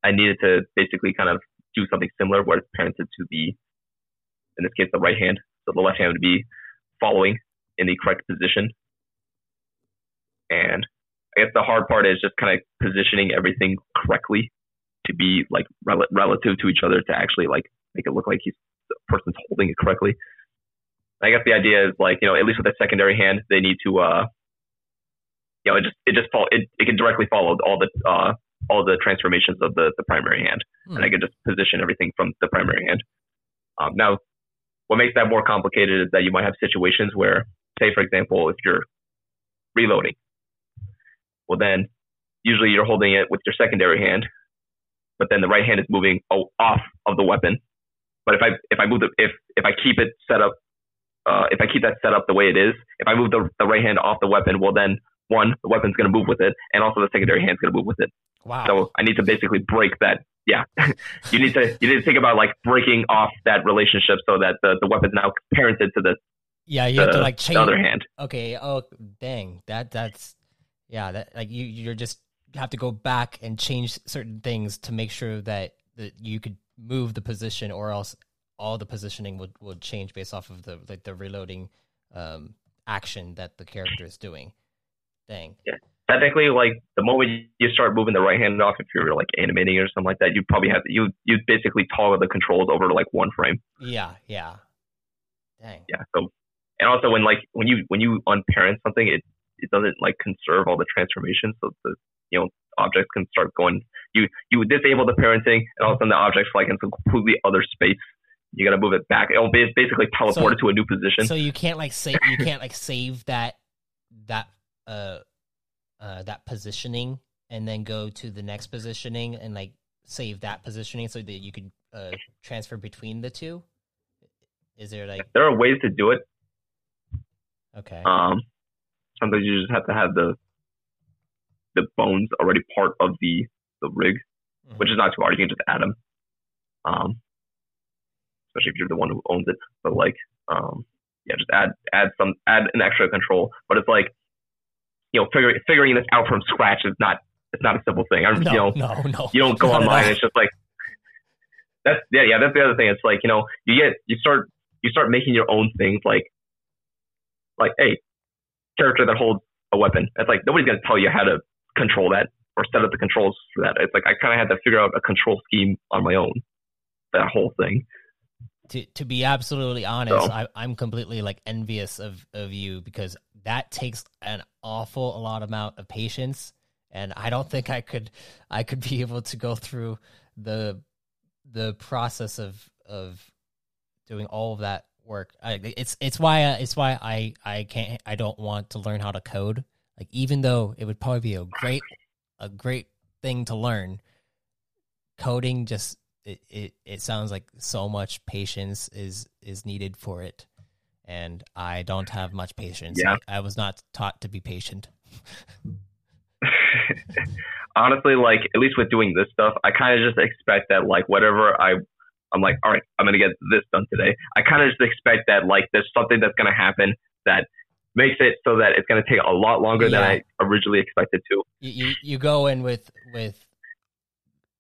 I needed to basically kind of do something similar where it's parented to the, in this case, the right hand. So the left hand would be following in the correct position. And I guess the hard part is just kind of positioning everything correctly to be like rel- relative to each other to actually like make it look like he's the person's holding it correctly. I guess the idea is like you know at least with a secondary hand they need to uh you know it just it just fall it, it can directly follow all the uh all the transformations of the the primary hand
Hmm.
and I can just position everything from the primary hand. Um, now, what makes that more complicated is that you might have situations where, say, for example, if you're reloading, well, then usually you're holding it with your secondary hand, but then the right hand is moving off of the weapon. But if I if I move the if if I keep it set up, uh, if I keep that set up the way it is, if I move the the right hand off the weapon, well then one the weapon's going to move with it, and also the secondary hand's going to move with it.
Wow.
So I need to basically break that. Yeah, (laughs) you need to you need to think about like breaking off that relationship so that the the weapon's now parented to the,
yeah, you have to
the,
like
the
change.
other hand.
Okay. Oh, dang. That that's yeah. That like you you're just have to go back and change certain things to make sure that that you could move the position, or else all the positioning would would change based off of the like the reloading um action that the character is doing. Dang. Yeah.
Technically, like the moment you start moving the right hand off, if you're like animating or something like that, you probably have to, you you basically toggle the controls over to like one frame.
Yeah. Yeah. Dang.
Yeah. So and also when like when you when you unparent something, it it doesn't like conserve all the transformations, so the you know objects can start going. You you disable the parenting, and all of a sudden the object's like in some completely other space. You gotta move it back. It'll be basically teleport it to a new position.
So you can't like save you can't like save that that uh uh that positioning and then go to the next positioning and like save that positioning so that you could uh transfer between the two. Is there like
there are ways to do it.
Okay
Um, sometimes you just have to have the the bones already part of the the rig,
Mhm.
which is not too hard. You can just add them. Um, especially if you're the one who owns it. But like, um, yeah, just add add some add an extra control. But it's like, you know, figuring figuring this out from scratch is not it's not a simple thing. I'm,
no,
you know,
no, no.
you don't go
Not (laughs)
online. It's just like that's yeah, yeah. That's the other thing. It's like you know, you get you start you start making your own things. Like like hey, character that holds a weapon. It's like nobody's gonna tell you how to control that or set up the controls for that. It's like I kind of had to figure out a control scheme on my own. That whole thing.
to to be absolutely honest,
So-
I, I'm completely like envious of of you because that takes an awful lot amount of patience, and I don't think I could I could be able to go through the the process of of doing all of that work. I, it's it's why uh, it's why I I can't I don't want to learn how to code. Like even though it would probably be a great a great thing to learn, coding just it, it, it sounds like so much patience is is needed for it and i don't have much patience
Yeah.
I, I was not taught to be patient (laughs) (laughs)
Honestly, like at least with doing this stuff, I kind of just expect that like whatever I, I'm like, all right, I'm gonna get this done today. I kind of just expect that like there's something that's gonna happen that makes it so that it's gonna take a lot longer than I originally expected to.
you, you you go in with with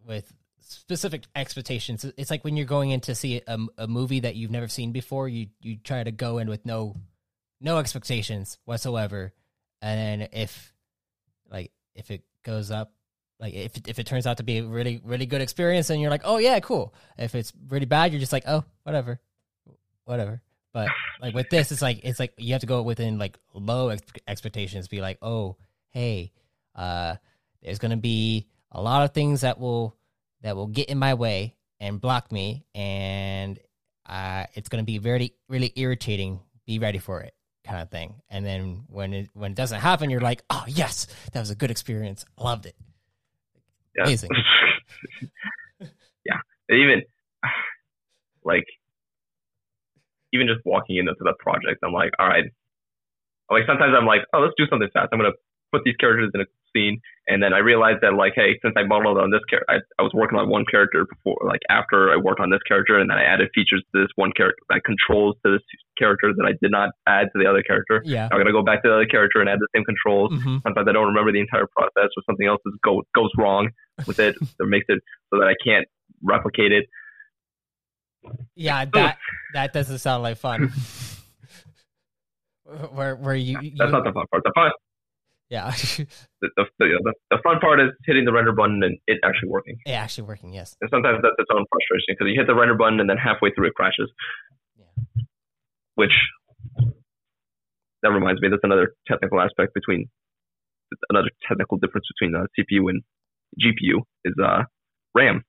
with specific expectations it's like when you're going in to see a, a movie that you've never seen before you you try to go in with no no expectations whatsoever and then if like if it goes up like if if it turns out to be a really really good experience and you're like oh yeah cool. If it's really bad you're just like oh whatever whatever. But like with this it's like it's like you have to go within like low ex- expectations be like oh hey uh there's gonna be a lot of things that will that will get in my way and block me and uh it's gonna be very really irritating. Be ready for it kind of thing. And then when it when it doesn't happen you're like oh yes that was a good experience. Loved it
Yeah.
Amazing. (laughs)
yeah. Even like even just walking into the project, I'm like, all right. Like sometimes I'm like, oh, let's do something fast. I'm gonna put these characters in a scene, and then I realized that like, hey, since I modeled on this character, I, I was working on one character before, like after I worked on this character, and then I added features to this one character, like controls to this character that I did not add to the other character.
yeah
I'm gonna go back to the other character and add the same controls
hmm
sometimes I don't remember the entire process or something else is go, goes wrong with it (laughs) that makes it so that I can't replicate it.
yeah that that doesn't sound like fun (laughs) where where you, you
That's not the fun part. The fun,
yeah (laughs)
the, the, the, the fun part is hitting the render button and it actually working.
yeah actually working yes
And sometimes that's its own frustration because you hit the render button and then halfway through it crashes.
Yeah.
Which that reminds me, that's another technical aspect between another technical difference between uh, CPU and GPU is uh, RAM,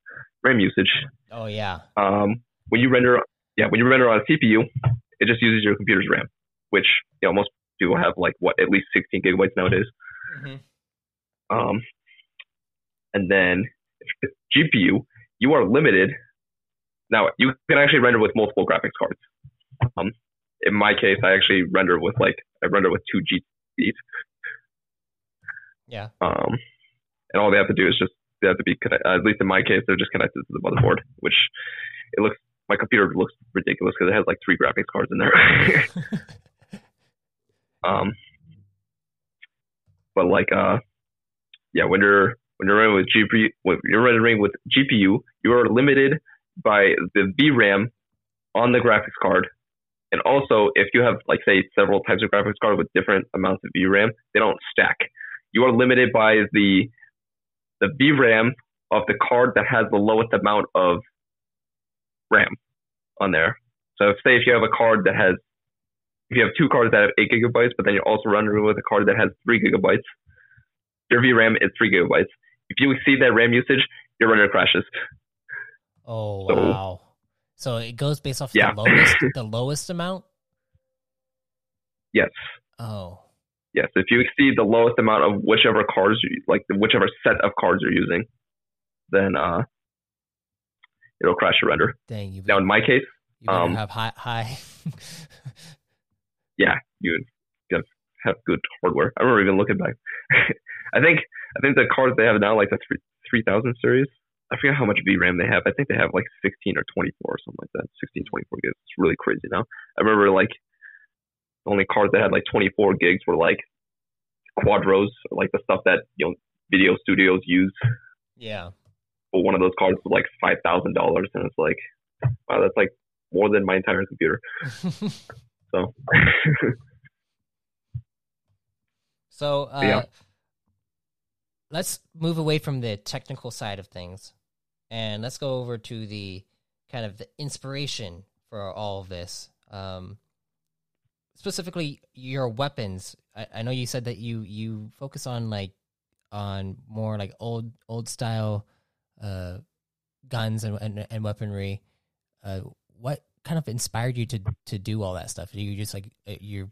RAM usage.
oh yeah
um, when you render, yeah, when you render on a CPU, it just uses your computer's RAM, which you know most people have like what at least 16 gigabytes nowadays.
hmm
Um, and then GPU, you are limited. Now you can actually render with multiple graphics cards. Um, in my case, I actually render with like I render with two GPUs.
yeah
Um, and all they have to do is just they have to be at least in my case, they're just connected to the motherboard, which it looks my computer looks ridiculous because it has like three graphics cards in there. (laughs) (laughs) um, but like uh, yeah, when you're when you're running with GPU, when you're running with GPU, you are limited by the VRAM on the graphics card. And also, if you have like say several types of graphics card with different amounts of VRAM, they don't stack you are limited by the the VRAM of the card that has the lowest amount of RAM on there. So if, say if you have a card that has if you have two cards that have eight gigabytes, but then you're also rendering with a card that has three gigabytes, your VRAM is three gigabytes. If you exceed that RAM usage, your render crashes.
Oh wow! So it goes based off
Yeah.
the lowest, (laughs) the lowest amount.
Yes.
Oh,
Yes, if you exceed the lowest amount of whichever cards, you, like whichever set of cards you're using, then uh, it'll crash your render.
dang! You,
Now, in my case,
you
um,
have high high. (laughs)
yeah, you gotta have good hardware. I remember even looking back. (laughs) I think I think the cards they have now, like the three three thousand series. I forget how much VRAM they have. I think they have like 16 or 24 or something like that. 16, 24 gigs. It's really crazy now. I remember like the only cards that had like 24 gigs were like quadros, like the stuff that you know video studios use.
yeah.
But one of those cards was like five thousand dollars, and it's like, wow, that's like more than my entire computer. (laughs) So (laughs)
so uh,
Yeah.
let's move away from the technical side of things, and let's go over to the kind of the inspiration for all of this. Um, specifically, your weapons. I, I know you said that you you focus on like on more like old old style uh guns and and, and weaponry. Uh, what kind of inspired you to to do all that stuff? You just like uh, you're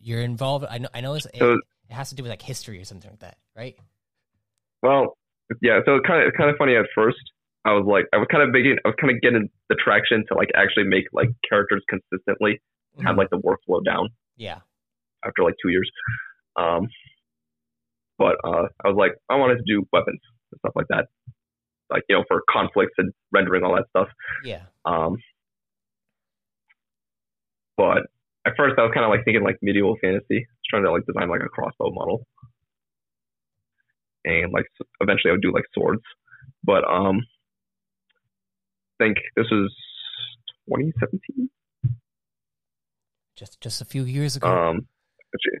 you're involved? I know I know it's, it,
So-
it has to do with like history or something like that, right?
Well, yeah. So it's kind of kind of funny at first. I was like, I was kind of making, I was kind of getting the traction to like actually make like characters consistently, have
Mhm.
like the workflow down
yeah,
after like two years. Um, but uh, I was like, I wanted to do weapons and stuff like that, like you know, for conflicts and rendering all that stuff.
yeah,
Um, but at first, I was kind of like thinking like medieval fantasy, I was trying to like design like a crossbow model, and like eventually I would do like swords. But um, I think this was 2017.
just just a few years ago.
Um, actually,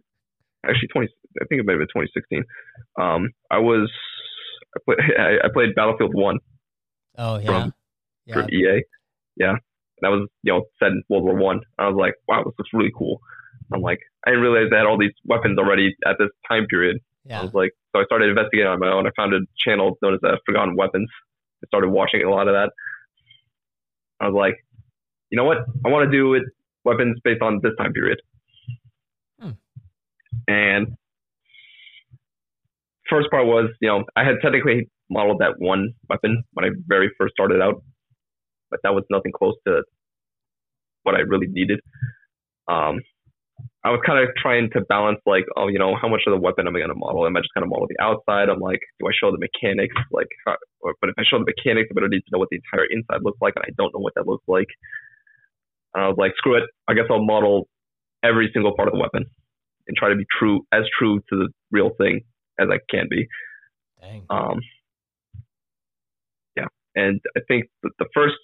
actually 20. I think it might have been 2016. Um, I was I played (laughs) I, I played Battlefield One
oh yeah,
from-
yeah,
for EA. Yeah, that was you know set in World War One. I. was like, wow, this looks really cool. I'm like, I didn't realize they had all these weapons already at this time period. I was like, so I started investigating on my own. I found a channel known as uh, Forgotten Weapons. I started watching a lot of that. I was like, you know what? I want to do it weapons based on this time period.
Hmm.
And first part was, you know, I had technically modeled that one weapon when I very first started out, but that was nothing close to what I really needed. Um, I was kind of trying to balance like, oh, you know, how much of the weapon am I going to model? Am I just going to model the outside? I'm like, do I show the mechanics? Like, how, or, but if I show the mechanics, I'm going to need to know what the entire inside looks like, and I don't know what that looks like. And I was like, screw it. I guess I'll model every single part of the weapon and try to be true, as true to the real thing as I can be.
Dang.
Um, yeah, and I think the first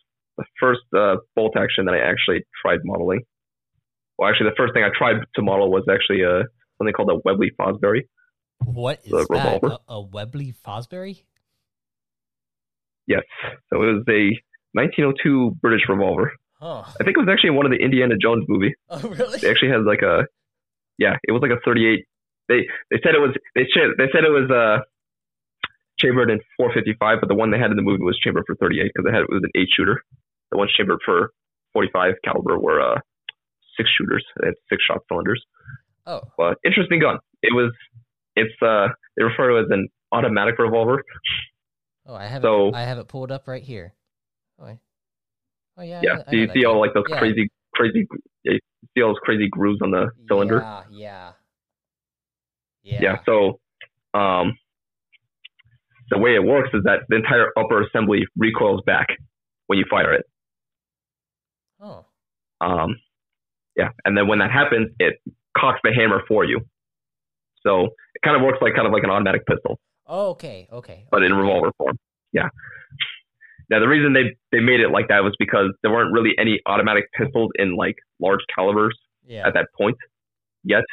the first uh, bolt action that I actually tried modeling. Well, actually, the first thing I tried to model was actually uh, something called a Webley Fosbery.
What is that? A, a Webley Fosbery?
Yes, so it was a 1902 British revolver.
Oh,
I think it was actually in one of the Indiana Jones movie. (laughs)
oh really?
They actually had like a, yeah, it was like a 38. They they said it was they said they said it was uh chambered in 455, but the one they had in the movie was chambered for 38 because it had it was an eight shooter. The ones chambered for 45 caliber were uh six shooters. They had six shot cylinders.
Oh,
But interesting gun. It was it's uh they refer to it as an automatic revolver.
oh, I have
So-
it. I have it pulled up right here. Oh, I- oh yeah.
Yeah.
I
Do you see all like those
Yeah.
crazy crazy you see all those crazy grooves on the cylinder?
Yeah, yeah, yeah.
yeah. So, um, the way it works is that the entire upper assembly recoils back when you fire it.
Oh,
Um, yeah, and then when that happens, it cocks the hammer for you. So it kind of works like kind of like an automatic pistol,
oh, okay, okay.
but in revolver form. Yeah. Now the reason they they made it like that was because there weren't really any automatic pistols in like large calibers
Yeah.
at that point yet.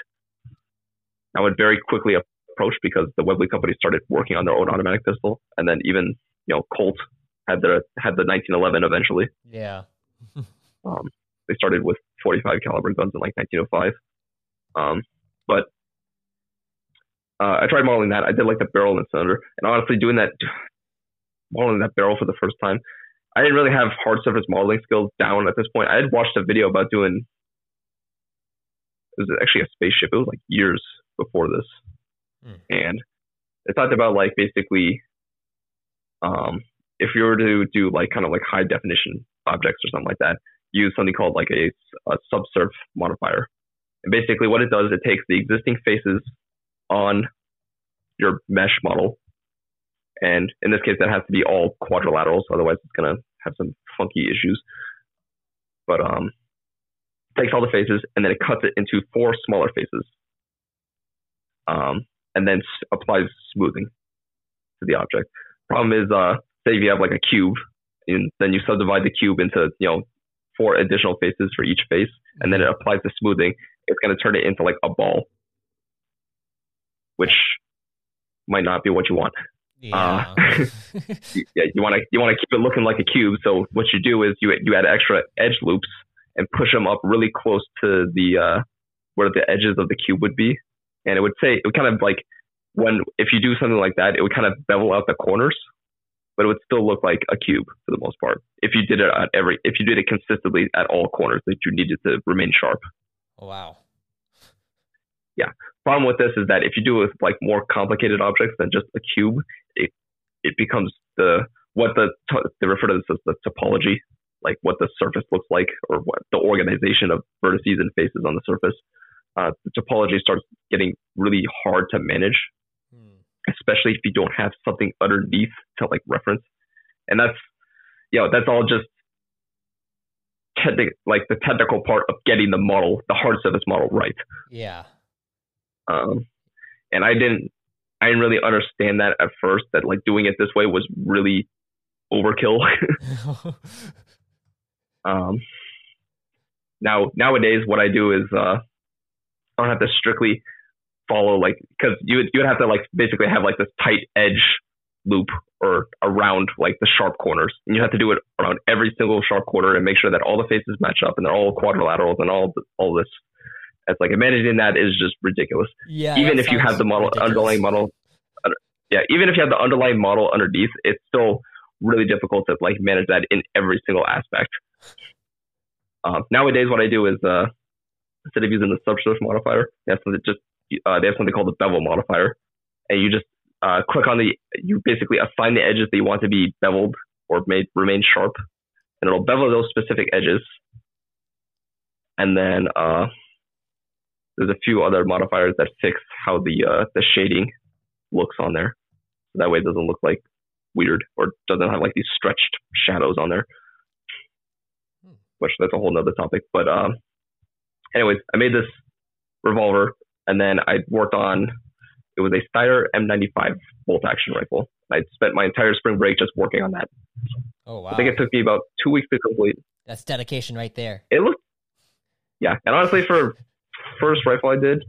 I would very quickly approach because the Webley company started working on their own automatic pistol, and then even you know Colt had their had the 1911 eventually.
Yeah. (laughs)
Um, they started with 45 caliber guns in like 1905. Um, but uh, I tried modeling that. I did like the barrel and the cylinder, and honestly, doing that (sighs) modeling that barrel for the first time, I didn't really have hard surface modeling skills down at this point. I had watched a video about doing. It was actually a spaceship. It was like years before this,
Hmm.
and it talked about like basically, um, if you were to do like kind of like high definition objects or something like that, use something called like a, a subsurf modifier. And basically, what it does, is it takes the existing faces on your mesh model, and in this case, that has to be all quadrilaterals. Otherwise, it's gonna have some funky issues. But um, takes all the faces and then it cuts it into four smaller faces. Um, and then s- applies smoothing to the object. Problem is, uh, say if you have like a cube, and then you subdivide the cube into you know four additional faces for each face, and then it applies the smoothing. It's going to turn it into like a ball, which might not be what you want.
Yeah.
Y- (laughs) Yeah, you want to you want to keep it looking like a cube. So what you do is you you add extra edge loops and push them up really close to the uh, where the edges of the cube would be, and it would say it would kind of like when if you do something like that, it would kind of bevel out the corners but it would still look like a cube for the most part if you did it at every if you did it consistently at all corners that you needed to remain sharp.
Oh, wow.
Yeah. Problem with this is that if you do it with like more complicated objects than just a cube, it it becomes the what the they refer to this as the topology, like what the surface looks like or what the organization of vertices and faces on the surface. Uh, the topology starts getting really hard to manage. Especially if you don't have something underneath to like reference. And that's, you know, that's all just technical, like the technical part of getting the model, the hard surface model right.
Yeah.
Um, and I didn't, I didn't really understand that at first. That like doing it this way was really overkill. (laughs) um, now nowadays, what I do is uh, I don't have to strictly follow like because you would you would have to like basically have like this tight edge loop or around like the sharp corners, and you have to do it around every single sharp corner and make sure that all the faces match up and they're all quadrilaterals and all all this. It's like managing that is just ridiculous.
Yeah.
Even if you have the model
ridiculous.
underlying model, yeah, even if you have the underlying model underneath, it's still really difficult to like manage that in every single aspect. Uh, nowadays, what I do is uh, instead of using the subsurface modifier, yeah, something just uh, they have something called the bevel modifier, and you just uh, click on the you basically assign the edges that you want to be beveled or made remain sharp, and it'll bevel those specific edges. And then uh, there's a few other modifiers that fix how the uh, the shading looks on there, so that way it doesn't look like weird or doesn't have like these stretched shadows on there. Hmm. Which that's a whole nother topic. But um, anyways, I made this revolver and then I worked on it was a Steyr M95 bolt action rifle. I spent my entire spring break just working on that.
Oh wow!
I think it took me about two weeks to complete.
That's dedication right there.
It looked, yeah, and honestly, for first rifle I did,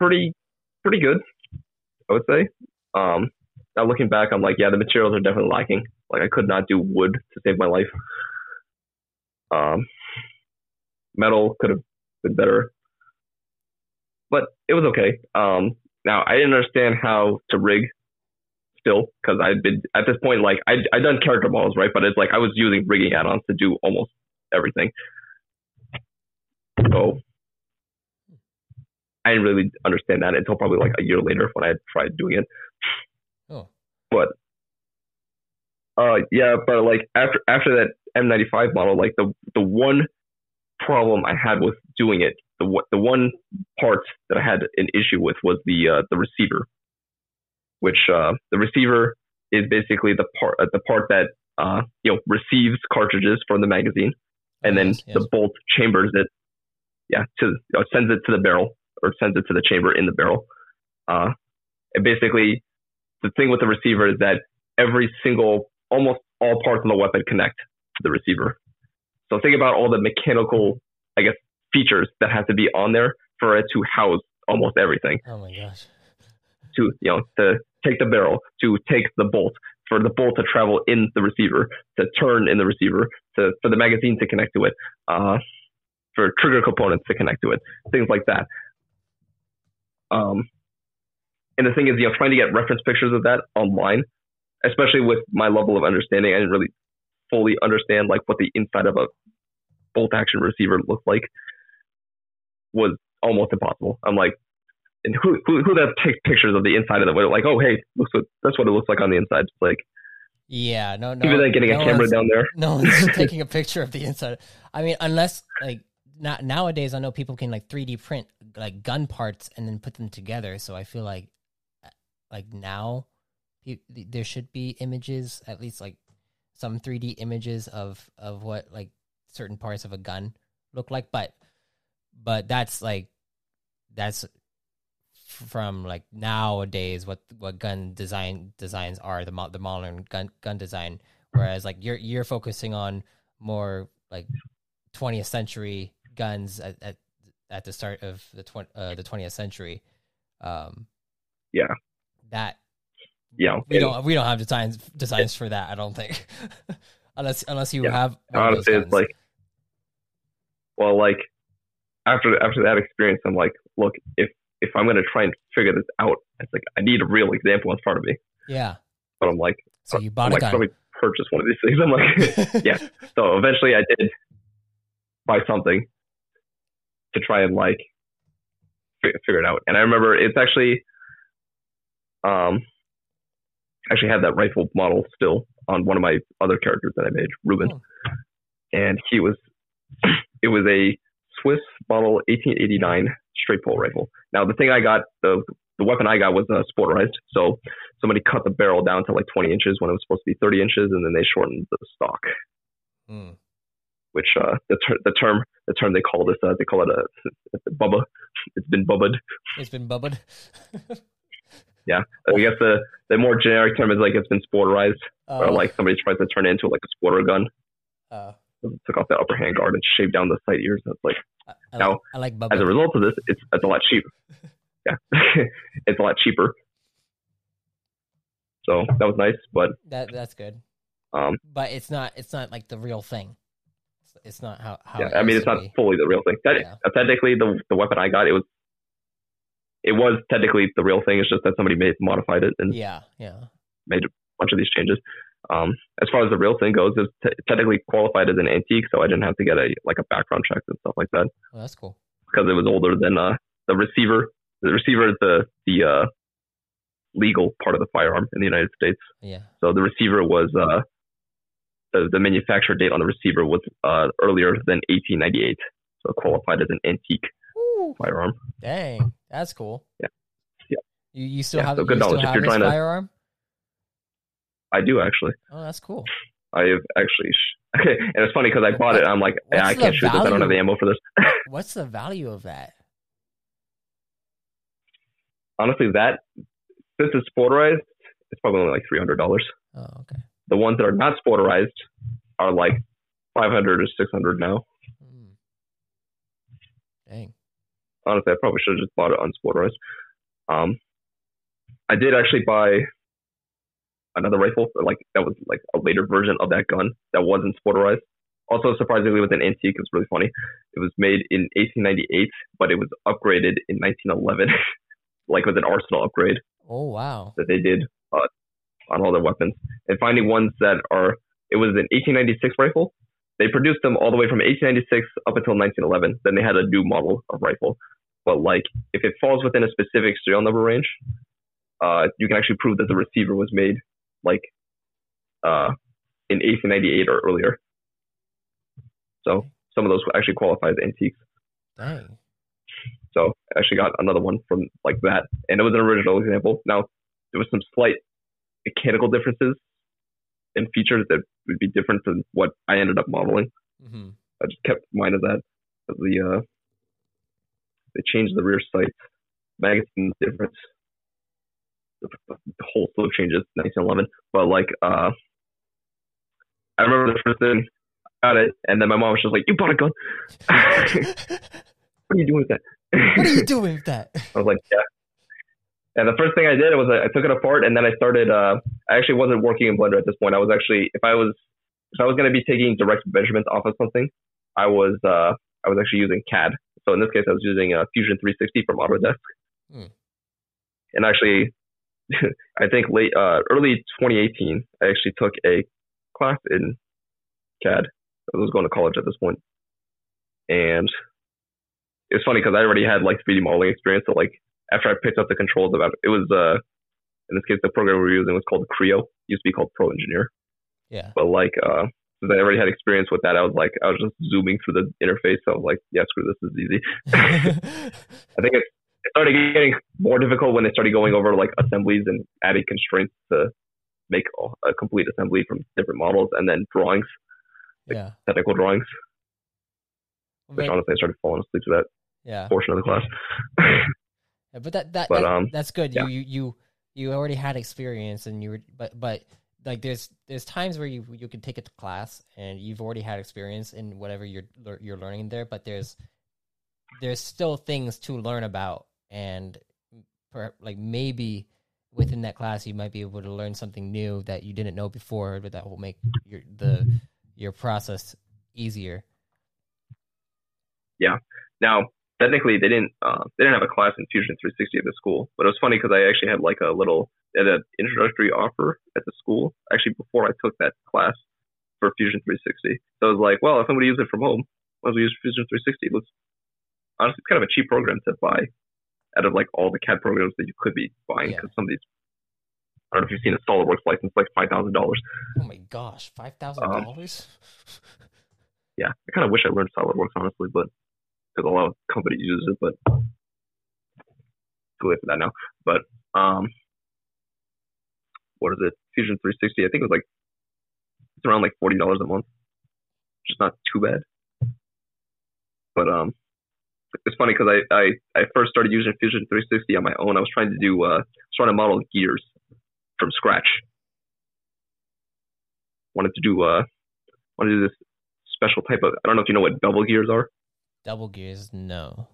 pretty pretty good, I would say. Um, now looking back, I'm like, yeah, the materials are definitely lacking. Like I could not do wood to save my life. Um, metal could have been better, but it was okay. Um, now I didn't understand how to rig still because I'd been at this point like I I done character models right, but it's like I was using rigging add-ons to do almost everything. So I didn't really understand that until probably like a year later when I tried doing it.
Oh.
But uh yeah, but like after after that M95 model, like the the one problem I had with doing it, the the one part that I had an issue with was the uh, the receiver, which uh, the receiver is basically the part uh, the part that uh, you know receives cartridges from the magazine, and then
yes, yes.
the bolt chambers it, yeah, to know, sends it to the barrel or sends it to the chamber in the barrel. Uh, and basically, the thing with the receiver is that every single, almost all parts of the weapon connect to the receiver. So think about all the mechanical, I guess, features that have to be on there for it to house almost everything.
Oh my gosh.
To you know, to take the barrel, to take the bolt, for the bolt to travel in the receiver, to turn in the receiver, to for the magazine to connect to it, uh, for trigger components to connect to it, things like that. Um, and the thing is, you know, trying to get reference pictures of that online, especially with my level of understanding, I didn't really fully understand like what the inside of a bolt action receiver looked like was almost impossible. I'm like, and who who who that take pictures of the inside of the window? Like, oh hey, looks what, that's what it looks like on the inside. It's like,
yeah, no, no.
Even then, getting
no
a camera down there.
No one's (laughs) taking a picture of the inside. I mean, unless like not nowadays, I know people can like 3D print like gun parts and then put them together. So I feel like like now there should be images, at least like some 3D images of of what like certain parts of a gun look like. But but that's like that's from like nowadays what what gun design designs are the mo- the modern gun gun design. Whereas like you're you're focusing on more like 20th century guns at at, at the start of the tw- uh, the 20th century. Um
yeah.
that
yeah
we don't we don't have designs designs for that i don't think. (laughs) Unless unless you yeah. have
honestly it's like well like after after that experience, I'm like, look, if if I'm gonna try and figure this out, it's like I need a real example in front of me.
Yeah.
But I'm like,
So you bought
I'm
a
like,
gun.
probably purchase one of these things. I'm like, (laughs) yeah. So eventually, I did buy something to try and like figure it out. And I remember it's actually, um, actually had that rifle model still on one of my other characters that I made, Ruben,
Oh.
and he was, (clears throat) it was a Swiss model 1889 straight pull rifle. Now the thing I got, the the weapon I got was uh, sporterized, so somebody cut the barrel down to like 20 inches when it was supposed to be 30 inches, and then they shortened the stock
Mm.
which uh, the, ter- the term the term they call this uh, they call it a, (laughs) bubba. It's been bubbed.
It's been bubbled. (laughs)
Yeah, I guess the the more generic term is like it's been sporterized, or
Oh,
like somebody tries to turn it into like a sporter gun. Took off the upper hand guard and shaved down the sight ears. That's like
I, I
Now,
like, like
as a result of this, it's it's a lot cheaper. (laughs) Yeah, (laughs) it's a lot cheaper. So that was nice, but
That that's good.
um,
But it's not. It's not like the real thing. It's, it's not how. how
yeah,
it
I mean it's not
be.
fully the real thing. That,
Yeah.
technically, the the weapon I got, it was it was technically the real thing. It's just that somebody made modified it and
Yeah, yeah.
Made a bunch of these changes. Um, as far as the real thing goes, it's t- technically qualified as an antique, so I didn't have to get a like a background check and stuff like that
Well, that's cool.
because it was older than uh, the receiver. The receiver is the the uh, legal part of the firearm in the United States.
Yeah.
So the receiver was uh, the the manufacture date on the receiver was uh, earlier than 1898, so it qualified as an antique
Woo.
firearm.
Dang, that's cool.
Yeah. Yeah.
You you still
Yeah,
have
so good
you still
knowledge if you're trying to-
firearm?
I do actually.
Oh, that's cool.
I have actually. (laughs) Okay, and it's funny because I bought it. I'm like, yeah,
What's
I can't shoot this. I don't have the ammo for this. (laughs)
What's the value of that?
honestly, that since it's sporterized, it's probably only like three hundred dollars.
Oh, okay.
The ones that are not sporterized are like five hundred or six hundred now.
Mm. Dang.
Honestly, I probably should have just bought it unsporterized. Um, I did actually buy another rifle, like that was like a later version of that gun that wasn't sporterized. Also, surprisingly, it was an antique. It was really funny. It was made in 1898, but it was upgraded in 1911, (laughs) like with an arsenal upgrade.
Oh wow.
that they did uh, on all their weapons and finding ones that are it was an 1896 rifle they produced them all the way from 1896 up until 1911 then they had a new model of rifle but like if it falls within a specific serial number range uh, you can actually prove that the receiver was made like uh, in 1898 or earlier so some of those actually qualify as antiques
Dang.
so I actually got another one from like that, and it was an original example. Now there was some slight mechanical differences and features that would be different than what I ended up modeling.
hmm
I just kept mind of that. The uh, they changed the rear sights, magazine difference, the, whole slew of changes, 1911. But like, uh, I remember the first thing. I Got it, and then my mom was just like, "You bought a gun? (laughs) what are you doing with that?" (laughs)
what are you (laughs) doing with that?
I was like, yeah. And the first thing I did was I, I took it apart and then I started. Uh, I actually wasn't working in Blender at this point. I was actually, if I was, if I was going to be taking direct measurements off of something, I was, uh, I was actually using CAD. So in this case, I was using uh, Fusion 360 from Autodesk.
Hmm.
And actually, (laughs) I think late, uh, early 2018, I actually took a class in CAD. I was going to college at this point, and it's funny because I already had like 3D modeling experience. So like after I picked up the controls about it, it was uh in this case the program we were using was called Creo. It used to be called Pro Engineer.
Yeah.
But like uh since I already had experience with that, I was like I was just zooming through the interface. So I was like, yeah, screw this, this is easy. (laughs) I think it, it started getting more difficult when they started going over like assemblies and adding constraints to make a complete assembly from different models and then drawings,
yeah.
technical drawings. Which honestly, I started falling asleep to that
yeah.
portion of the class. (laughs)
Yeah, But that that,
But,
that-
um,
that's good.
yeah.
You you you you already had experience, and you were but but like there's there's times where you you can take it to class, and you've already had experience in whatever you're you're learning there. But there's there's still things to learn about, and per, like maybe within that class you might be able to learn something new that you didn't know before, but that will make your the your process easier. Yeah.
Now, technically, they didn't uh, they didn't have a class in Fusion 360 at the school, but it was funny because I actually had like a little an introductory offer at the school. Actually, before I took that class for Fusion 360, so I was like, well, if I'm going to use it from home, why don't we use Fusion 360? Let's honestly, it's kind of a cheap program to buy out of like all the CAD programs that you could be buying because yeah. some of these. I don't know if you've seen a SolidWorks license, like five thousand dollars.
Oh my gosh, five thousand um, dollars!
Yeah, I kind of wish I learned SolidWorks honestly, but because a lot of companies use it, but too late for that now. But um, what is it? Fusion 360. I think it was like it's around like forty dollars a month, which is not too bad. But um, it's funny because I, I I first started using Fusion 360 on my own. I was trying to do uh, trying to model gears from scratch. Wanted to do uh wanted to do this special type of I don't know if you know what bevel gears are.
Double gears, no.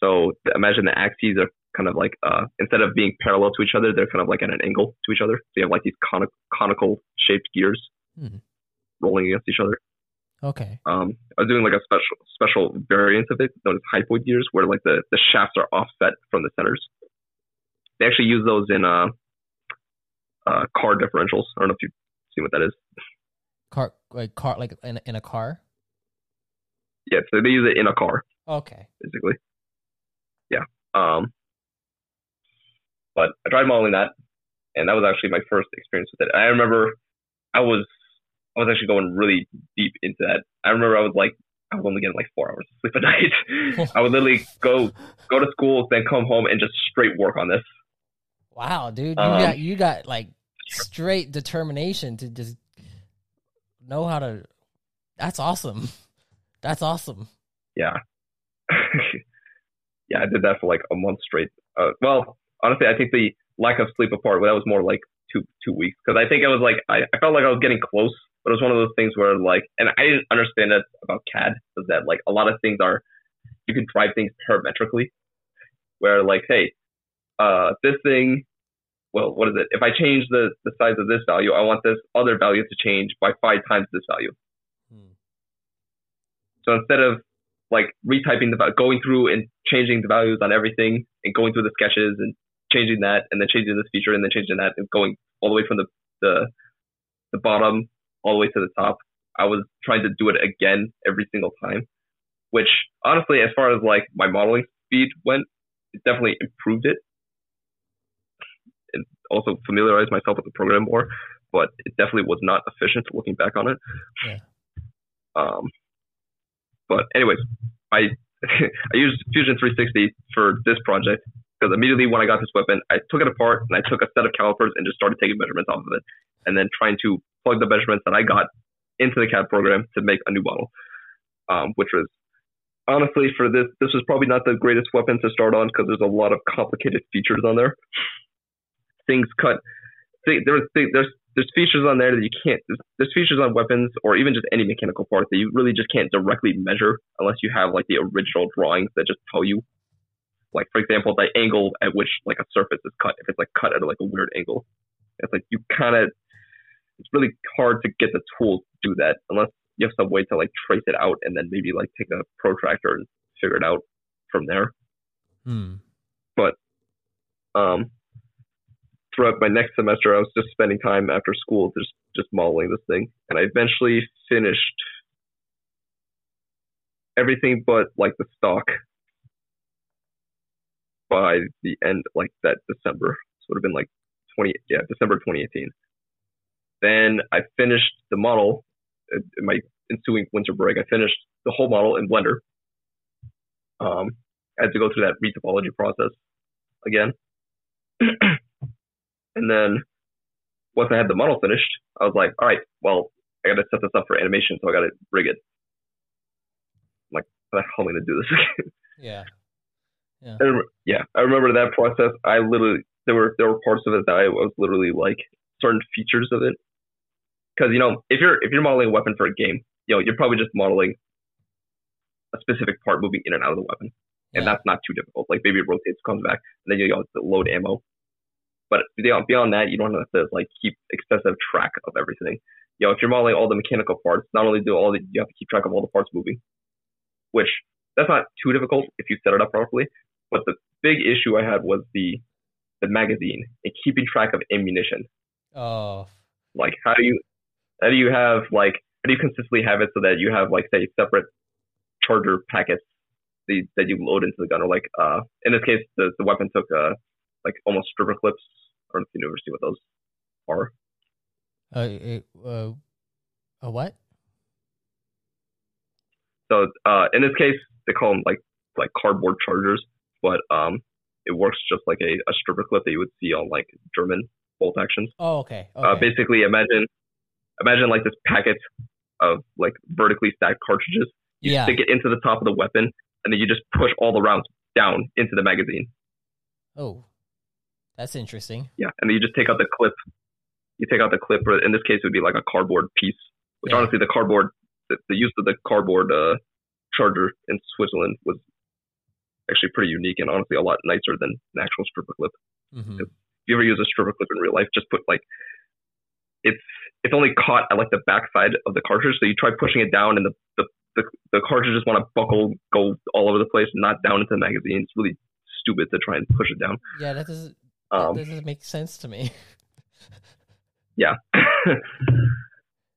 So imagine the axes are kind of like uh, instead of being parallel to each other, they're kind of like at an angle to each other. So you have like these conic- conical shaped gears hmm. rolling against each other.
Okay.
Um, I was doing like a special special variant of it known as hypoid gears, where like the, the shafts are offset from the centers. They actually use those in uh, uh, car differentials. I don't know if you've seen what that is.
Car like car like in in a car.
Yeah, so they use it in a car.
Okay.
Basically. Yeah. Um. But I tried modeling that, and that was actually my first experience with it. I remember I was I was actually going really deep into that. I remember I was like, I was only getting like four hours of sleep a (laughs) night. I would literally go go to school, then come home and just straight work on this.
Wow, dude, you um, got you got like straight determination to just know how to. That's awesome. (laughs) That's awesome.
Yeah, (laughs) yeah, I did that for like a month straight. Uh, well, honestly, I think the lack of sleep apart, well, that was more like two two weeks because I think I was like I, I felt like I was getting close but it was one of those things where like, and I didn't understand that about CAD was that like a lot of things are, you can drive things parametrically, where like, hey, uh, this thing, well, what is it? If I change the, the size of this value, I want this other value to change by five times this value. Hmm. So instead of like retyping the going through and changing the values on everything and going through the sketches and changing that and then changing this feature and then changing that and going all the way from the the, the bottom all the way to the top. I was trying to do it again every single time, which honestly, as far as like my modeling speed went, it definitely improved it. And also familiarized myself with the program more, but it definitely was not efficient looking back on it. Yeah. Um, but anyways, I (laughs) I used Fusion 360 for this project because immediately when I got this weapon, I took it apart and I took a set of calipers and just started taking measurements off of it, and then trying to plug the measurements that I got into the CAD program to make a new model, um, which was honestly for this this was probably not the greatest weapon to start on because there's a lot of complicated features on there. Things cut. There's there's there's features on there that you can't. There's, there's features on weapons or even just any mechanical part that you really just can't directly measure unless you have like the original drawings that just tell you. Like for example, the angle at which like a surface is cut. If it's like cut at like a weird angle, it's like you kind of it's really hard to get the tools to do that unless you have some way to like trace it out and then maybe like take a protractor and figure it out from there. Hmm. But um, throughout my next semester, I was just spending time after school just just modeling this thing, and I eventually finished everything but like the stock by the end like that December. So it would have been like twenty yeah December 2018. Then I finished the model in my ensuing winter break. I finished the whole model in Blender. Um, I had to go through that retopology process again. (clears throat) and then once I had the model finished, I was like, all right, well, I got to set this up for animation, so I got to rig it. I'm like, how am I going to do this (laughs)
again? Yeah.
Yeah. yeah, I remember that process. I literally there were there were parts of it that I was literally like certain features of it because you know if you're if you're modeling a weapon for a game, you know you're probably just modeling a specific part moving in and out of the weapon, and yeah. that's not too difficult. Like maybe it rotates, comes back, and then you have to load ammo. But beyond that, you don't have to like keep excessive track of everything. You know, if you're modeling all the mechanical parts, not only do all the you have to keep track of all the parts moving, which that's not too difficult if you set it up properly. But the big issue I had was the the magazine and keeping track of ammunition.
Oh,
Like how do you how do you have like how do you consistently have it so that you have like say separate charger packets the, that you load into the gun or like uh in this case the, the weapon took uh like almost stripper clips. I don't know if you ever see what those are.
uh, uh, a what?
So uh in this case they call them like like cardboard chargers, but um it works just like a, a stripper clip that you would see on like German bolt actions.
Oh, okay. okay.
Uh, basically, imagine imagine like this packet of like vertically stacked cartridges. You
yeah.
stick it into the top of the weapon, and then you just push all the rounds down into the magazine.
Oh, that's interesting.
Yeah, and then you just take out the clip. You take out the clip, or in this case, it would be like a cardboard piece. Which
Yeah.
honestly, the cardboard, the, the use of the cardboard uh, charger in Switzerland was actually pretty unique and honestly a lot nicer than an actual stripper clip.
Mm-hmm.
if you ever use a stripper clip in real life, just put like it's it's only caught at like the backside of the cartridge. So you try pushing it down, and the the, the, the cartridges want to buckle, go all over the place, not down into the magazine. It's really stupid to try and push it down.
Yeah, that doesn't
Um,
that doesn't make sense to me. (laughs)
yeah, (laughs)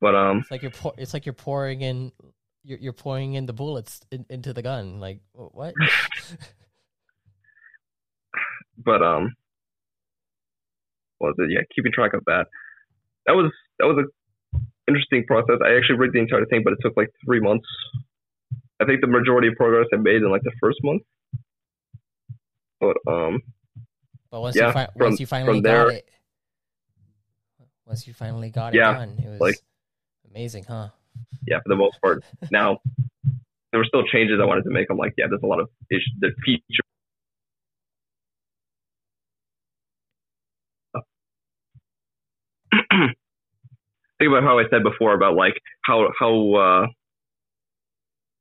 but um,
It's like you're pour, it's like you're pouring in you're, you're pouring in the bullets in, into the gun. Like what? (laughs)
but um, it? Yeah, keeping track of that. That was that was a interesting process. I actually rigged the entire thing, but it took like three months. I think the majority of progress I made in like the first month. But um,
But once
Yeah,
you fi-
from-
once you finally
from
got
there-
it, once you finally got
Yeah,
it done, it was
like-
amazing, huh?
yeah, for the most part. Now, there were still changes I wanted to make. I'm like, yeah, there's a lot of issues. The feature. Think about how I said before about like how how uh,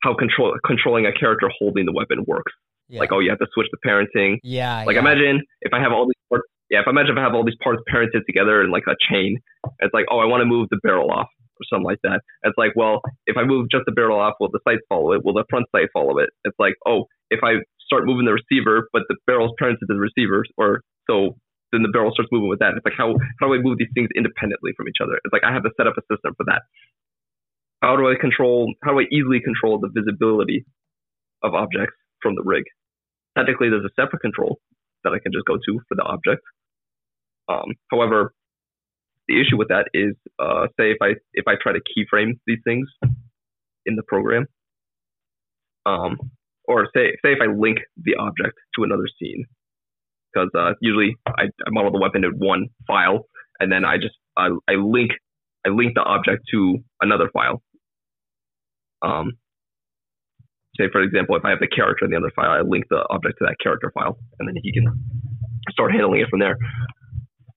how control controlling a character holding the weapon works.
Yeah.
Like, oh, you have to switch the parenting.
yeah,
Like
yeah.
imagine if I have all these parts. Yeah, if I imagine if I have all these parts parented together in like a chain. It's like, oh, I want to move the barrel off or something like that. It's like, well, if I move just the barrel off, will the sights follow it? Will the front sight follow it? It's like, oh, if I start moving the receiver, but the barrel's parented to the receiver, or so then the barrel starts moving with that. It's like how how do I move these things independently from each other? It's like I have to set up a system for that. How do I control? How do I easily control the visibility of objects from the rig? Technically, there's a separate control that I can just go to for the object. Um, however, the issue with that is, uh, say if I if I try to keyframe these things in the program, um, or say say if I link the object to another scene, because uh, usually I, I model the weapon in one file, and then I just I, I link I link the object to another file. Um, say for example, if I have the character in the other file, I link the object to that character file, and then he can start handling it from there.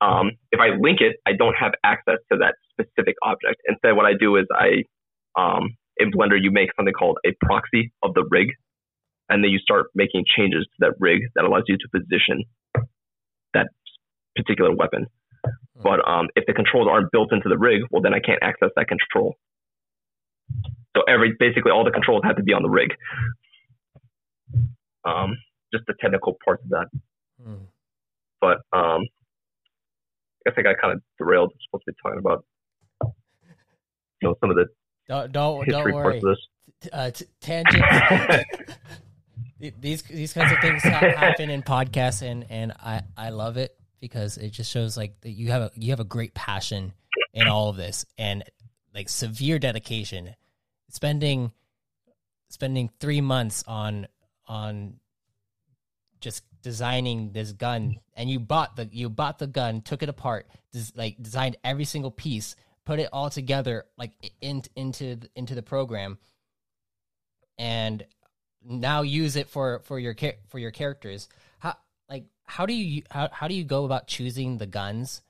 Um, if I link it, I don't have access to that specific object. Instead, what I do is I, um, in Blender, you make something called a proxy of the rig, and then you start making changes to that rig that allows you to position particular weapon. But um, if the controls aren't built into the rig, well, then I can't access that control. So every basically all the controls have to be on the rig. Um, just the technical parts of that.
Hmm.
But um, I guess I got kind of derailed. I'm supposed to be talking about you know some of the
Don't don't don't
parts
worry.
of this.
Uh, t- tangents. (laughs) These these kinds of things happen in podcasts, and and I I love it because it just shows like that you have a you have a great passion in all of this and like severe dedication. Spending spending three months on on just designing this gun and you bought the you bought the gun took it apart des- like designed every single piece put it all together like in, into into the program and now use it for for your for your characters how do you how, how do you go about choosing the guns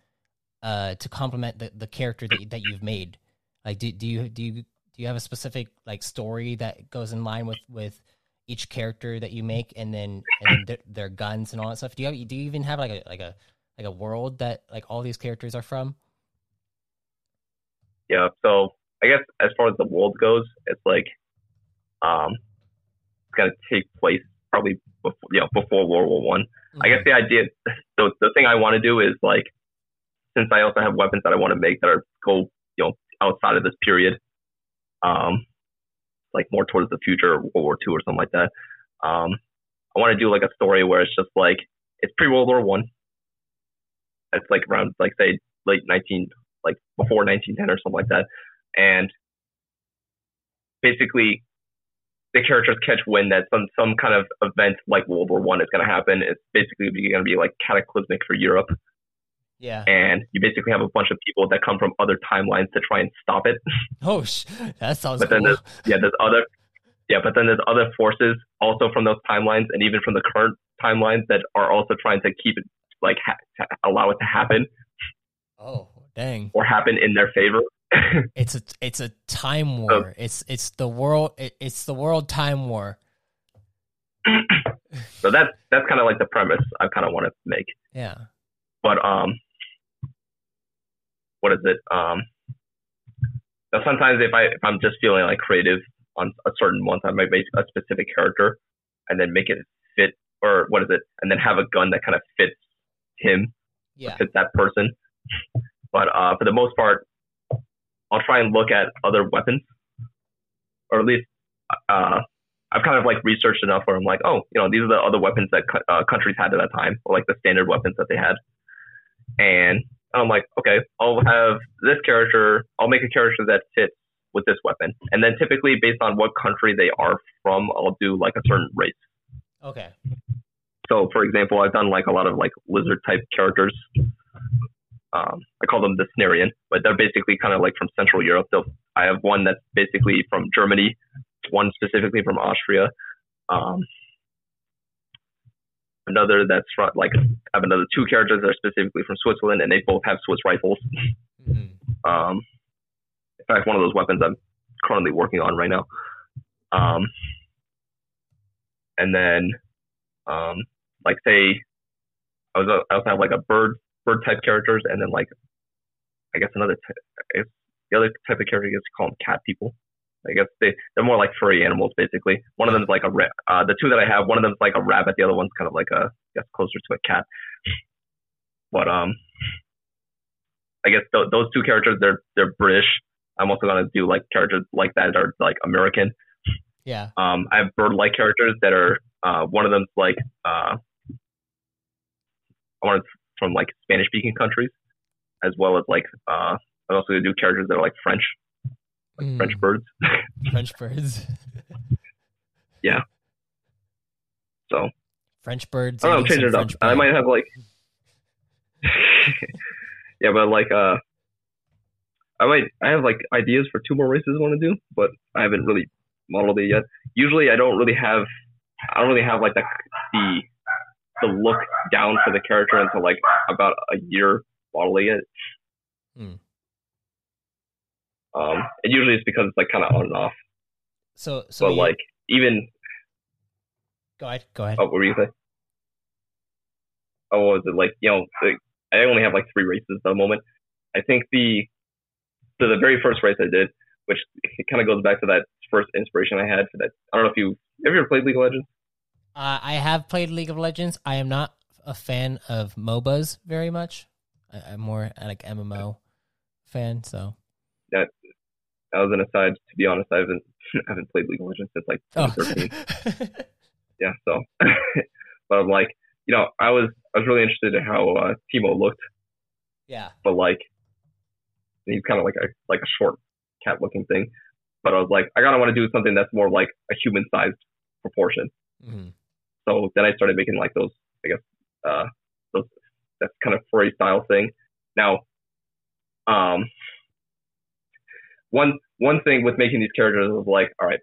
uh to complement the, the character that, that you've made like do, do you do you do you have a specific like story that goes in line with with each character that you make and then and their, their guns and all that stuff do you have, do you even have like a like a like a world that like all these characters are from
Yeah. So I guess as far as the world goes, it's like um, it's gonna take place probably before, you know before World War One. I guess the idea, (laughs) the the thing I want to do is like, since I also have weapons that I want to make that are go you know outside of this period, um, like more towards the future, World War Two or something like that. Um, I want to do like a story where it's just like it's pre World War One. It's like around like say late nineteen, like before nineteen ten or something like that, and basically the characters catch wind that some some kind of event like World War One is going to happen. It's basically going to be like cataclysmic for Europe.
Yeah.
And you basically have a bunch of people that come from other timelines to try and stop it. (laughs)
Oh, sh- that sounds
but
cool.
then there's yeah, there's other yeah, but then there's other forces also from those timelines and even from the current timelines that are also trying to keep it like ha- allow it to happen
oh, dang.
or happen in their favor.
It's a it's a time war. it's it's the world it, it's the world time war. (coughs)
so that's that's kind of like the premise I kind of want to make.
Yeah.
But um, what is it? Um, sometimes if I if I'm just feeling like creative on a certain month, I might make a specific character and then make it fit or what is it? And then have a gun that kind of fits him,
Yeah.
fits that person. But uh, for the most part, I'll try and look at other weapons, or at least uh, I've kind of like researched enough where I'm like, oh, you know, these are the other weapons that uh, countries had at that time, or like the standard weapons that they had. And I'm like, okay, I'll have this character, I'll make a character that fits with this weapon. And then typically based on what country they are from, I'll do like a certain race.
Okay.
So for example, I've done like a lot of like lizard type characters. Um, I call them the Snarian, but they're basically kind of like from Central Europe. They'll, I have one that's basically from Germany, one specifically from Austria. Um, another that's from like I have another two characters that are specifically from Switzerland, and they both have Swiss rifles.
Mhm.
Um, in fact, one of those weapons I'm currently working on right now. Um, and then, um, like say, I was I also have like a bird bird type characters, and then like I guess another type, guess the other type of character I guess you call them cat people. I guess they they're more like furry animals basically. One of them is like a ra- uh, the two that I have. One of them is like a rabbit. The other one's kind of like a I guess closer to a cat. But um, I guess th- those two characters they're they're British. I'm also gonna do like characters like that that are like American.
Yeah.
Um, I have bird-like characters that are uh, one of them's like uh, I want from like Spanish-speaking countries, as well as like uh, I'm also gonna do characters that are like French,
Mm,
French birds. (laughs)
French birds. (laughs) Yeah.
So
French birds.
I don't know, changing it up.
French
I might have like, (laughs) yeah, but like, uh, I might, I have like ideas for two more races I want to do, but I haven't really modeled it yet. Usually, I don't really have, I don't really have like the the the look down for the character until like about a year modeling it.
Hmm.
Um, and usually it's because it's like kind of on and off.
So so
but
you-
like even
go ahead. Go ahead.
Oh, what were you saying? Oh, was it like? You know, like, I only have like three races at the moment. I think the so the very first race I did, which it kind of goes back to that first inspiration I had for that. I don't know if you have you ever played League of Legends.
Uh, I have played League of Legends. I am not a fan of MOBAs very much. I, I'm more like MMO fan. So
That was an aside. To be honest, I haven't I (laughs) haven't played League of Legends since like
oh. (laughs)
Yeah, so (laughs) but I'm like, you know, I was I was really interested in how uh, Teemo looked,
yeah.
but like he's kind of like a like a short cat looking thing. But I was like, I gotta want to do something that's more like a human sized proportion.
hmm
So then I started making like those, I guess, uh, those that kind of furry style thing. Now, um, one one thing with making these characters was like, all right,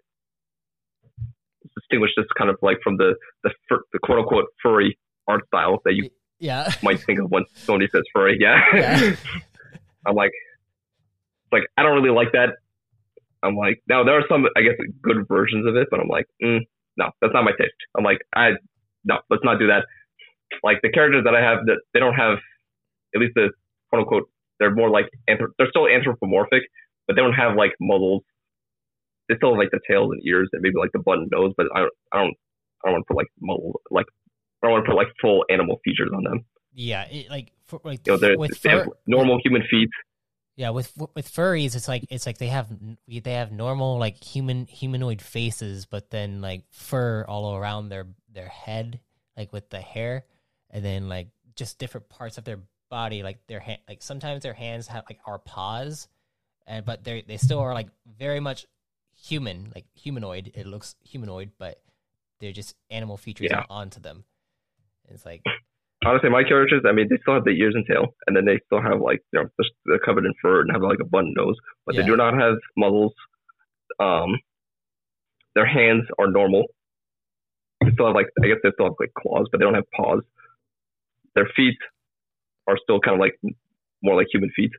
distinguish this kind of like from the the, fur, the quote unquote furry art styles that you
Yeah. (laughs)
might think of when somebody says furry. Yeah.
Yeah. (laughs)
I'm like, like I don't really like that. I'm like, now there are some, I guess, good versions of it, but I'm like, mm, no, that's not my taste. I'm like, I, no, let's not do that. Like the characters that I have, that they don't have, at least the quote unquote, they're more like, anthrop- they're still anthropomorphic, but they don't have like muzzles. They still have like the tails and ears and maybe like the button nose, but I don't, I don't, I don't want to put like muzzle, like I don't want to put like full animal features on them.
Yeah, it, like for, like
You know,
with
they have
fur,
normal human feet.
Yeah with with furries, it's like it's like they have they have normal like human humanoid faces, but then like fur all around their their head, like with the hair, and then like just different parts of their body, like their hand, like sometimes their hands have like are paws, and but they they still are like very much human, like humanoid. It looks humanoid, but they're just animal features
Yeah.
onto them. It's like
Honestly, my characters, I mean, they still have the ears and tail, and then they still have like you know they're covered in fur and have like a button nose, but
Yeah.
they do not have muzzles. Um, their hands are normal. They still have like I guess they still have like claws, but they don't have paws. Their feet are still kind of like more like human feet.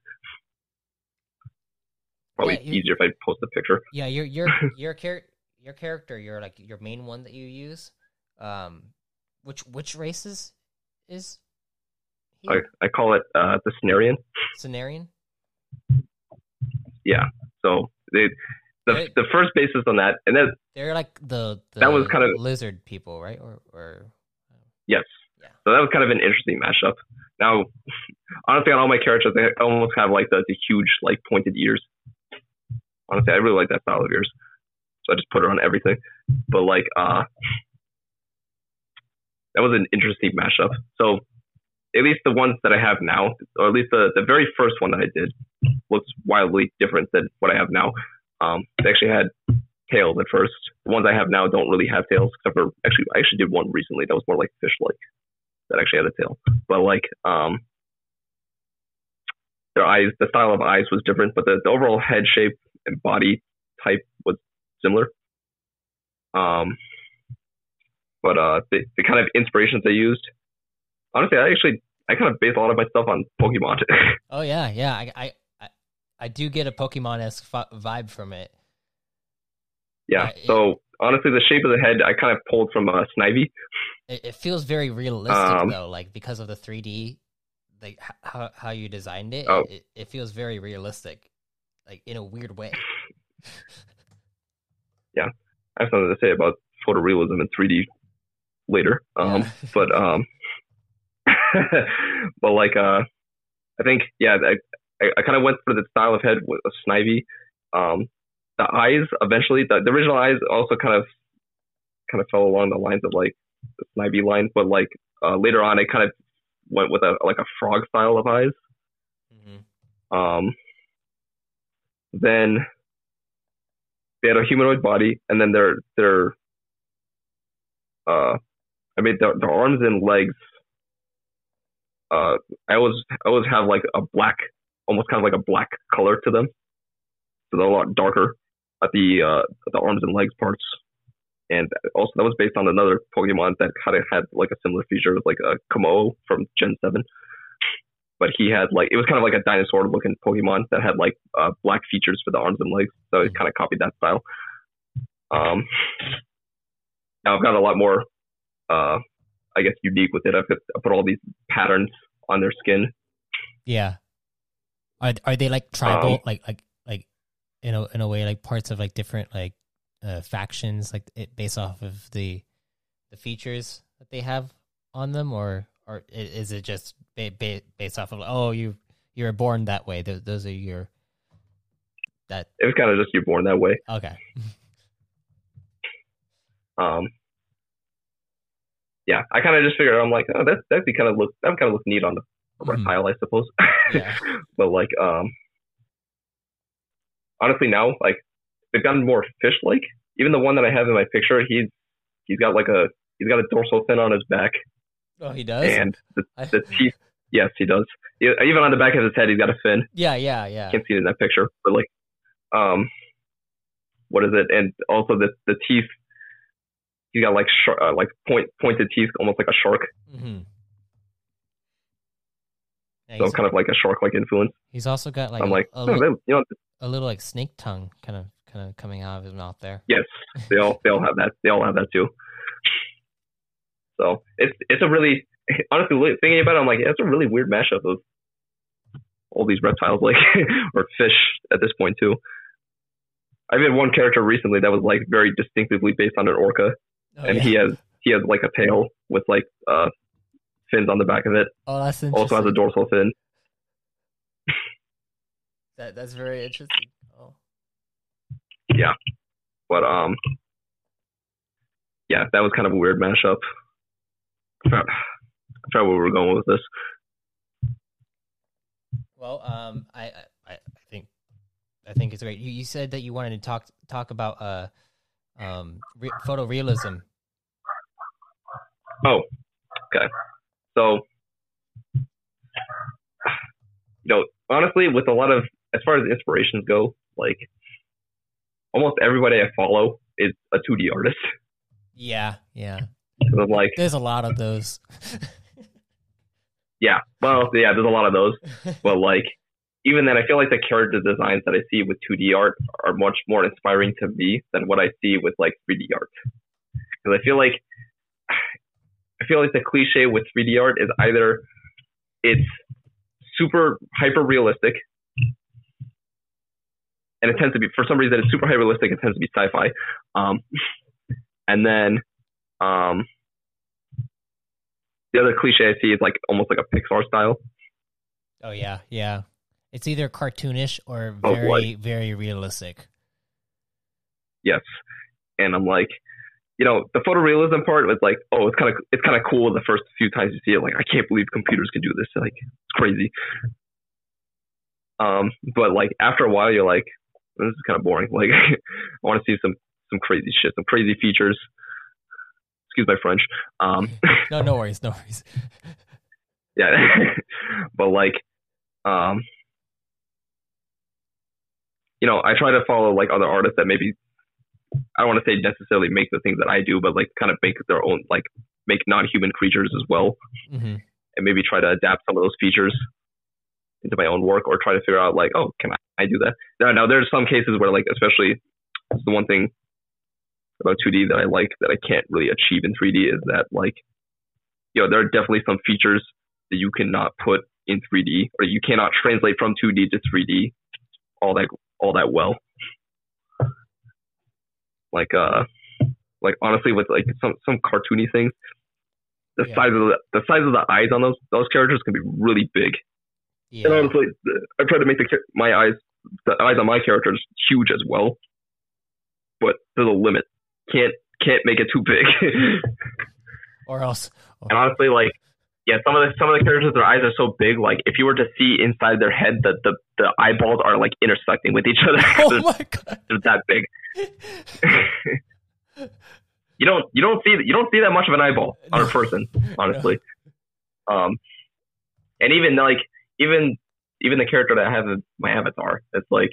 Probably
Yeah,
easier if I post a picture.
Yeah, your your (laughs) your char- your character, your like your main one that you use. Um, which which races is?
I, I call it uh, the Cenarian.
Cenarian. Yeah.
So they, the
Right.
the first basis on that, and then
They're like the, the
That was kind of-
lizard people, right? Or or
yes,
Yeah.
so that was kind of an interesting mashup. Now, (laughs) honestly, on all my characters, they almost have like the, the huge like pointed ears. Honestly, I really like that style of ears, so I just put it on everything. But like, uh, that was an interesting mashup. So at least the ones that I have now, or at least the, the very first one that I did, looks wildly different than what I have now. Um, they actually had tails at first. The ones I have now don't really have tails, except for actually, I actually did one recently that was more like fish-like, that actually had a tail. But like, um, their eyes, the style of eyes was different, but the, the overall head shape and body type was similar. Um, but uh, the, the kind of inspirations they used, honestly, I actually I kind of base a lot of my stuff on Pokemon. (laughs)
oh yeah, yeah. I I I, I do get a Pokemon esque vibe from it.
yeah.
It-
So honestly, the shape of the head I kind of pulled from uh, Snivy.
It, it feels very realistic
Um,
though, like because of the 3D, like how how you designed it.
Oh.
It, it feels very realistic, like in a weird way. (laughs)
Yeah, I have something to say about photorealism and 3D later. Um,
Yeah.
but um, (laughs) but like uh, I think yeah, I I, I kind of went for the style of head with a Snivy. Um, the eyes eventually, the, the original eyes also kind of kind of fell along the lines of like the Snivy line, but like uh, later on, I kind of went with a like a frog style of eyes.
hmm
Um, then they had a humanoid body, and then their their uh, I mean the, their arms and legs. Uh, I always I always have like a black, almost kind of like a black color to them, so they're a lot darker at the uh, at the arms and legs parts. And also that was based on another Pokemon that kind of had like a similar feature, like a Komo from Gen Seven but he had like it was kind of like a dinosaur looking Pokemon that had like uh, black features for the arms and legs, so it kind of copied that style. Um, now I've got a lot more, uh, I guess, unique with it. I put, I put all these patterns on their skin.
Yeah. Are are they like tribal,
Um,
like like like in a in a way like parts of like different like uh, factions, like it based off of the the features that they have on them, or or is it just ba- ba- based off of like, oh you you were born that way? Those, those are your that
It was kind of just you're born that way.
okay. (laughs)
Um, yeah, I kind of just figured I'm like, oh, that that'd be kind of look that kind of look neat on the
Mhm.
reptile, I suppose.
Yeah. (laughs)
but like, um, honestly, now like they've gotten more fish-like. Even the one that I have in my picture, he's he's got like a he's got a dorsal fin on his back,
Oh, he does.
and the, (laughs) the teeth. Yes, he does. Even on the back of his head, he's got a fin.
yeah, yeah, yeah.
Can't see it in that picture, but like, um, what is it? And also the the teeth. He's got like shark, uh, like point pointed teeth, almost like a shark.
hmm Yeah,
So kind of like a shark-like influence.
he's also got like
I'm
a,
like,
a,
oh,
li-
they- you know,
a little like snake tongue kind of kind of coming out of his mouth there.
Yes, they all they all have that. They all have that too. So it's it's a really honestly thinking about it, I'm like it's a really weird mashup of all these reptiles, like (laughs) or fish at this point too. I've had one character recently that was like very distinctively based on an orca,
Oh,
and
yeah.
he has he has like a tail with like uh fins on the back of it.
Oh, that's interesting.
Also has a dorsal fin. (laughs)
that that's very interesting. Oh.
Yeah, but um, yeah, that was kind of a weird mashup. I forgot, I forgot where we were going with this.
Well, um, I, I, I think, I think it's great. You, you said that you wanted to talk talk about uh, um, re- photorealism.
Oh, okay. So, you know, honestly, with a lot of as far as inspirations go, like almost everybody I follow is a 2D artist.
Yeah, yeah.
So like,
There's a lot of those. (laughs)
yeah, well, yeah, there's a lot of those, but like, even then, I feel like the character designs that I see with 2D art are much more inspiring to me than what I see with like 3D art. Because I feel like, I feel like the cliche with 3D art is either it's super hyper realistic, and it tends to be for some reason it's super hyper realistic. It tends to be sci-fi, um, and then um, the other cliche I see is like almost like a Pixar style.
oh yeah, yeah. It's either cartoonish or
Oh,
very, very realistic.
Yes, and I'm like, you know, the photorealism part was like, oh, it's kind of it's kind of cool the first few times you see it. Like, I can't believe computers can do this. Like, it's crazy. Um, but like after a while, you're like, this is kind of boring. (laughs) Like, I want to see some some crazy shit, some crazy features. Excuse my French. Um, (laughs)
No, no worries, no worries. (laughs)
yeah, but like, um, you know, I try to follow like other artists that maybe I don't want to say necessarily make the things that I do, but like kind of make their own like make non-human creatures as well,
hmm
and maybe try to adapt some of those features into my own work, or try to figure out like, oh, can I, I do that? Now, now there's some cases where like, especially the one thing about 2D that I like that I can't really achieve in 3D is that like, you know, there are definitely some features that you cannot put in 3D, or you cannot translate from 2D to 3D all that all that well. Like uh, like honestly, with like some some cartoony things, the
Yeah.
size of the the size of the eyes on those those characters can be really big. And honestly, I try to make the my eyes the eyes on my characters huge as well, but there's a limit. Can't can't make it too big. (laughs)
Or else.
and honestly, like yeah, some of the some of the characters, their eyes are so big. Like if you were to see inside their head, the the, the eyeballs are like intersecting with each other. (laughs)
Oh
they're,
my (laughs) god.
they're that big. (laughs) you don't you don't see you don't see that much of an eyeball on a person, honestly. Um, and even like even even the character that I have my avatar, it's like,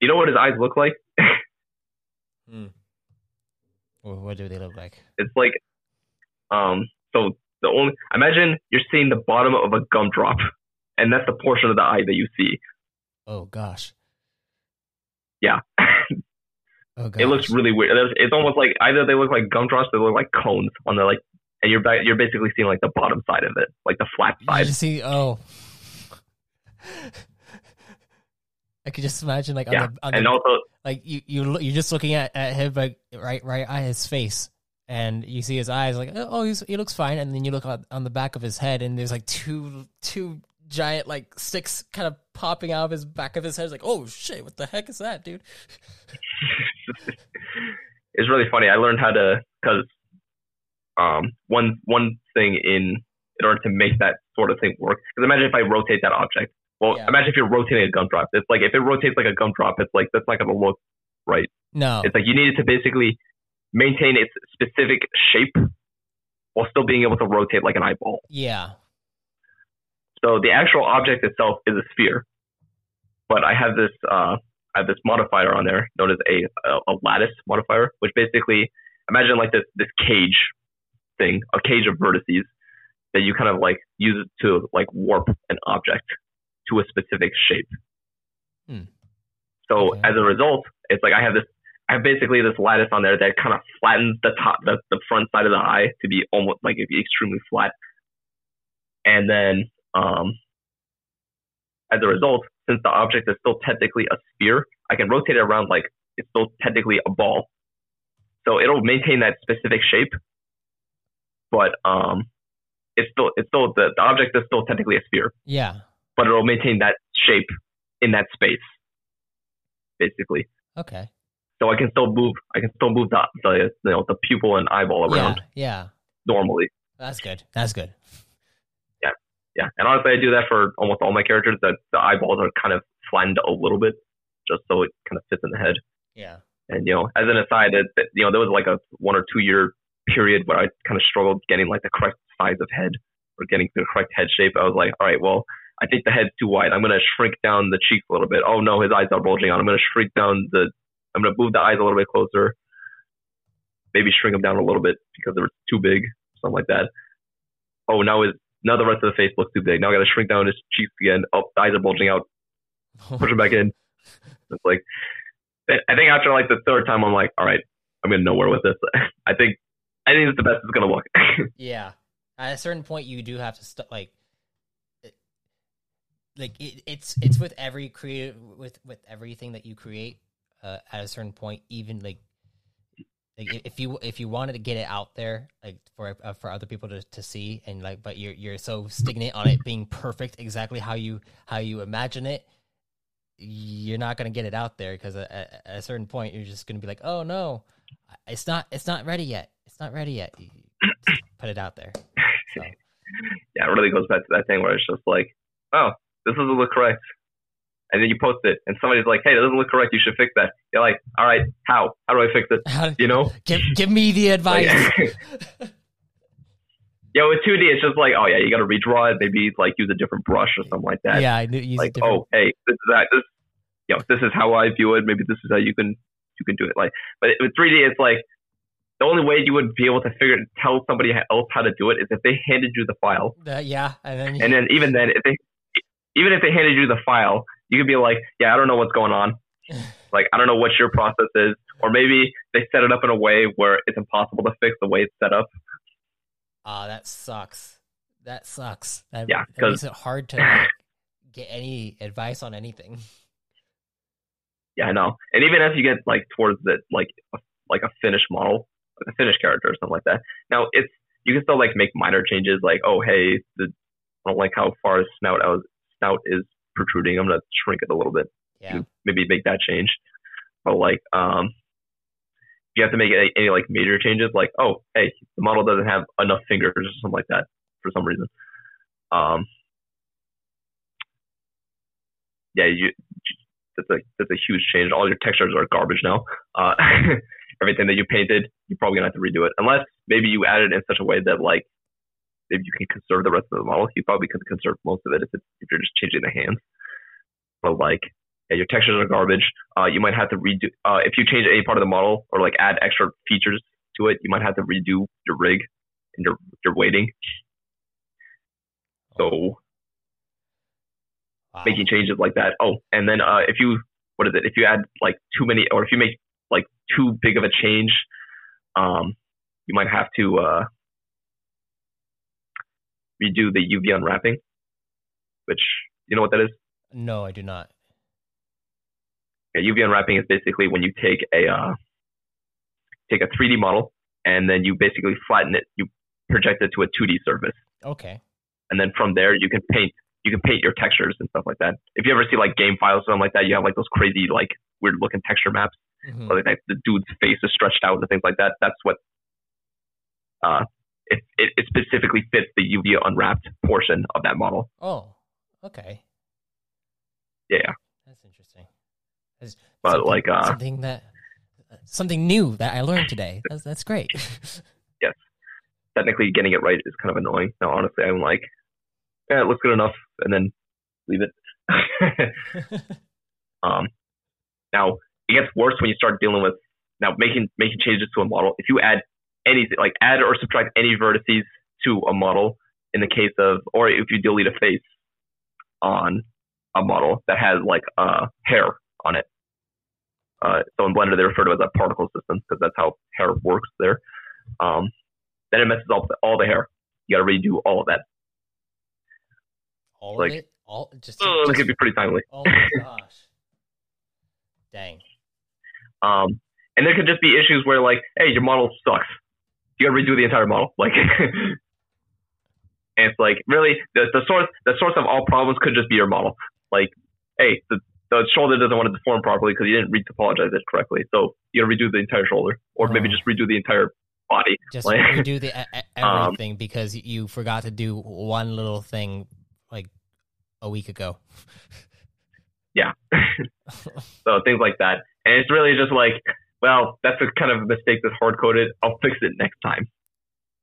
you know what his eyes look like?
Hmm. Well, what do they look like?
It's like, um, so the only imagine you're seeing the bottom of a gumdrop, and that's the portion of the eye that you see.
Oh gosh.
Yeah,
Oh gosh.
it looks really weird. It's, almost like either they look like gumdrops, they look like cones on the like, and you're back, you're basically seeing like the bottom side of it, like the flat side.
just see. Oh. I could just imagine like on
Yeah,
the, on
and
the
also
like you you you're just looking at, at him like right right at his face and you see his eyes like oh he's, he looks fine and then you look on, on the back of his head and there's like two two giant like sticks kind of popping out of his back of his head it's like oh shit what the heck is that dude (laughs)
it's really funny. I learned how to because um one one thing in in order to make that sort of thing work. Because imagine if I rotate that object. Well,
Yeah.
imagine if you're rotating a gumdrop. It's like if it rotates like a gumdrop, it's like that's not going to look right.
no
It's like you need it to basically maintain its specific shape while still being able to rotate like an eyeball.
yeah
So the actual object itself is a sphere, but I have this uh, I have this modifier on there known as a, a a lattice modifier, which basically imagine like this this cage thing, a cage of vertices that you kind of like use it to like warp an object to a specific shape.
Hmm.
So
Okay.
as a result, it's like I have this I have basically this lattice on there that kind of flattens the top the, the front side of the eye to be almost like it'd be extremely flat. And then um as a result, since the object is still technically a sphere, I can rotate it around like it's still technically a ball. so it'll maintain that specific shape, but um, it's still it's still the, the object is still technically a sphere,
Yeah.
but it'll maintain that shape in that space, basically.
Okay.
So I can still move. I can still move the, the you know the pupil and eyeball around
Yeah. Yeah.
normally.
That's good. That's good.
Yeah, yeah. and honestly, I do that for almost all my characters. That the eyeballs are kind of flattened a little bit, just so it kind of fits in the head.
Yeah.
And you know, as an aside, it, you know, there was like a one or two year period where I kind of struggled getting like the correct size of head or getting the correct head shape. I was like, all right, well, I think the head's too wide. I'm gonna shrink down the cheeks a little bit. Oh no, his eyes are bulging out. I'm gonna shrink down the. I'm gonna move the eyes a little bit closer. Maybe shrink them down a little bit because they're too big, something like that. Oh, now his now the rest of the face looks too big. Now I gotta shrink down his cheeks again. Oh, the eyes are bulging out. (laughs) Push them back in. It's like I think after like the third time, I'm like, all right, I'm getting nowhere with this. (laughs) I think I think it's the best it's gonna look. (laughs)
Yeah. At a certain point, you do have to st- like, like it, it's it's with every creative with with everything that you create. Uh, at a certain point, even like, like if you if you wanted to get it out there, like for uh, for other people to, to see, and like, but you're you're so stagnant on it being perfect, exactly how you how you imagine it. You're not gonna get it out there because at, at a certain point, you're just gonna be like, "Oh no, it's not it's not ready yet. It's not ready yet." Put it out there. So. (laughs)
yeah, it really goes back to that thing where it's just like, oh, this doesn't look correct. And then you post it, and somebody's like, "Hey, that doesn't look correct. You should fix that." You're like, "All right, how? How do I fix it?" (laughs) You know?
give give me the
Like,
advice. (laughs)
yeah, with 2D, it's just like, oh yeah, you got to redraw it. Maybe like use a different brush or something like that.
yeah, I knew use
like,
different.
oh, hey, this is that. This, you know, this is how I view it. Maybe this is how you can you can do it. Like, but with 3D, it's like the only way you would be able to figure tell somebody else how to do it is if they handed you the file,
Uh, yeah, and then
and then even then, if they even if they handed you the file, you could be like, yeah, I don't know what's going on. Like, I don't know what your process is, or maybe they set it up in a way where it's impossible to fix the way it's set up.
oh, that sucks. That sucks. That,
Yeah,
that makes it hard to like, (laughs) get any advice on anything.
Yeah, I know. And even as you get like towards the like like a finished model, like a finished character or something like that. Now it's you can still like make minor changes, like oh hey, the, I don't like how far snout out snout is protruding. I'm gonna shrink it a little bit.
Yeah,
Maybe make that change. But like um, if you have to make any, any like major changes, like oh hey, the model doesn't have enough fingers or something like that for some reason. Um, yeah, you that's a that's a huge change. All your textures are garbage now. Uh, (laughs) everything that you painted, you're probably gonna have to redo it, unless maybe you add it in such a way that like maybe you can conserve the rest of the model. You probably could conserve most of it if it's, if you're just changing the hands. But like, yeah, your textures are garbage. Uh, you might have to redo uh, if you change any part of the model or like add extra features to it. You might have to redo your rig and your your weighting. So
wow.
making changes like that. Oh, and then uh, if you what is it? If you add like too many, or if you make like too big of a change, um, you might have to uh, redo the UV unwrapping, which you know what that is.
No, I do not.
Yeah, UV unwrapping is basically when you take a uh, take a 3D model and then you basically flatten it, you project it to a 2D surface,
Okay.
and then from there you can paint you can paint your textures and stuff like that. If you ever see like game files or something like that, you have like those crazy like weird looking texture maps.
Mhm.
or like the dude's face is stretched out and things like that. That's what uh, it, it, it specifically fits the UV unwrapped portion of that model.
Oh, okay.
Yeah,
That's interesting. That's
But, like, uh,
something that something new that I learned today. (laughs) That's that's great. (laughs) Yes.
Technically getting it right is kind of annoying. Now, honestly, I'm like, yeah, it looks good enough, and then leave it. (laughs) um, now it gets worse when you start dealing with now making making changes to a model. If you add anything, like add or subtract any vertices to a model, in the case of, or if you delete a face on a model that has like uh, hair on it. Uh, so in Blender they refer to it as a particle system because that's how hair works there. Um, then it messes up all the hair. You got to redo all of that.
All
Like-
of it. All just.
Oh,
just
could be pretty timely.
oh my gosh. (laughs) Dang.
Um, and there could just be issues where like, hey, your model sucks. You gotta redo the entire model. (laughs) Like, and it's like really the the source the source of all problems could just be your model. Like, hey, the the shoulder doesn't want to deform properly because you didn't retopologize it correctly. So you gotta redo the entire shoulder, or maybe
Oh.
just redo the entire body.
Just
Like-
redo the (laughs)
Um,
everything because you forgot to do one little thing like a week ago.
Yeah. (laughs) so things like that, and it's really just like, well, that's a kind of a mistake that's hard coded. I'll fix it next time.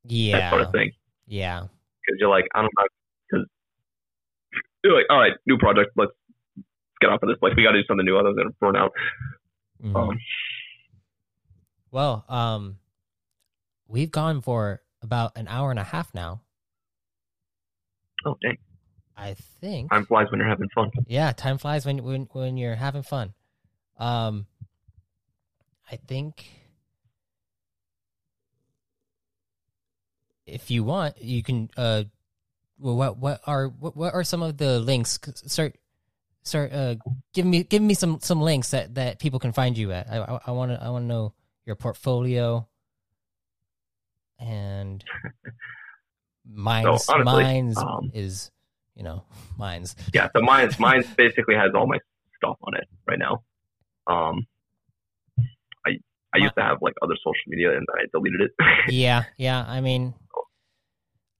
That
Yeah.
sort of thing.
Yeah.
because you're like, I don't know, because you're like, all right, new project, let's get off of this. Like, we got to do something new, I'm gonna burn out.
Mhm.
Um,
Well, um, we've gone for about an hour and a half now.
oh dang,
I think.
time flies when you're having fun.
Yeah, time flies when when when you're having fun. Um, I think if you want, you can. Uh, well, what what are what, what are some of the links? Start start uh give me give me some some links that that people can find you at. I I want to I want to know your portfolio and (laughs) mine's
honestly,
mine's
um,
is you know (laughs) mine's
Yeah, so mines mines basically has all my stuff on it right now. Um, I used to have like other social media and I deleted it. (laughs)
yeah yeah i mean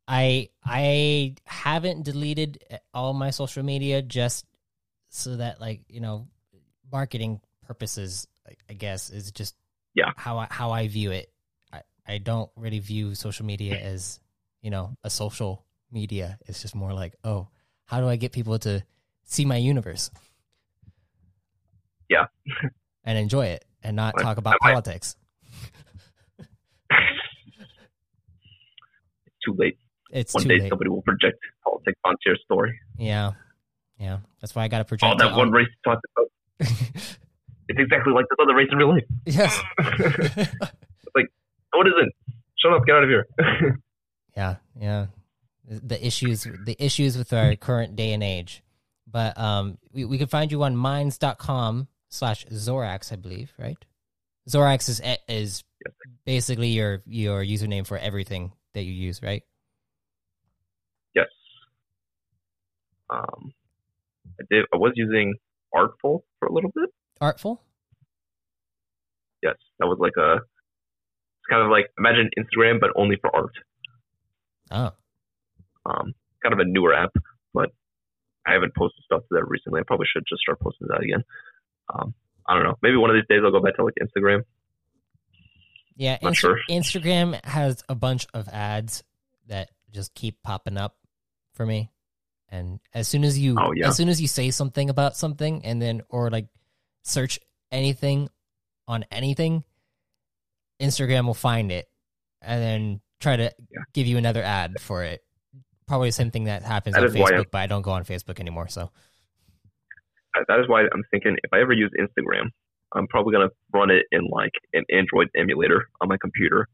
i i haven't deleted eh, all my social media just so that like you know marketing purposes I- i guess is just
Yeah.
how i how i view it i i don't really view social media as you know a social media it's just more like oh how do i get people to see my universe
Yeah.
and enjoy it and not
I-
talk about
might-
politics
it's (laughs) too late.
it's
One
too
day
late
somebody will project politics onto your story.
Yeah, yeah. That's why I got to
Oh,
project.
that one
on-
race talked about. (laughs) It's exactly like this other race in real life. (laughs)
yes.
Like, what is it? Shut up! Get out of here.
yeah, yeah. The- The issues, the issues with our current day and age. But um, we we can find you on minds.com slash Zoraxe, I believe, right? Zoraxe is is basically your your username for everything that you use, right?
Yes. Um, I did. I was using Artfol for a little bit.
Artfol.
Yes, that was like a. It's kind of like imagine Instagram, but only for art.
Oh,
Um, kind of a newer app, but I haven't posted stuff to that recently. I probably should just start posting that again. Um, I don't know. Maybe one of these days I'll go back to like Instagram.
yeah.
Sure.
Instagram has a bunch of ads that just keep popping up for me. And as soon as you,
Oh, yeah.
as soon as you say something about something, and then or like search anything on anything, Instagram will find it and then try to
Yeah.
give you another ad for it. Probably the same thing that happens
That
on
is why I'm-
Facebook, but I don't go on Facebook anymore. So
That is why I'm thinking if I ever use Instagram, I'm probably gonna run it in like an Android emulator on my computer.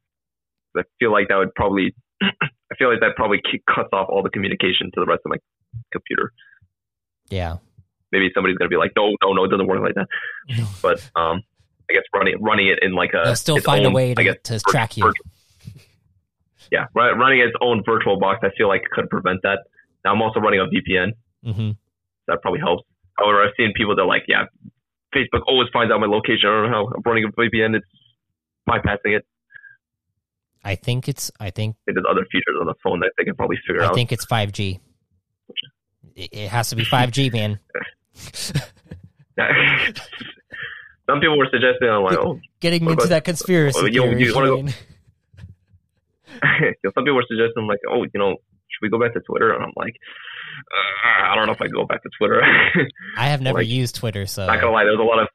I feel like that would probably, (clears throat) I feel like that probably cuts off all the communication to the rest of my computer.
yeah,
Maybe somebody's gonna be like, no, no, no, it doesn't work like that. (laughs) But um, I guess running running it in like a
they'll still find a way to,
guess,
to
vir-
track you.
yeah, running its own virtual box. I feel like could prevent that. Now I'm also running a VPN.
hmm
that probably helps. However, I've seen people that are like, yeah, Facebook always finds out my location. I don't know how I'm running a VPN. It's bypassing it.
I think it's. I think.
There's other features on the phone that they can probably figure
I
out.
I think it's five G. It it has to be five G, man. (laughs)
Some people were suggesting, I'm like, oh,
Getting into
about-
that conspiracy
Oh, you go- (laughs) you know, some people were suggesting, like, oh, you know, should we go back to Twitter? And I'm like, uh, I don't know if I go back to Twitter. (laughs)
I have never
Like,
used Twitter, so
Not gonna lie, there was a lot of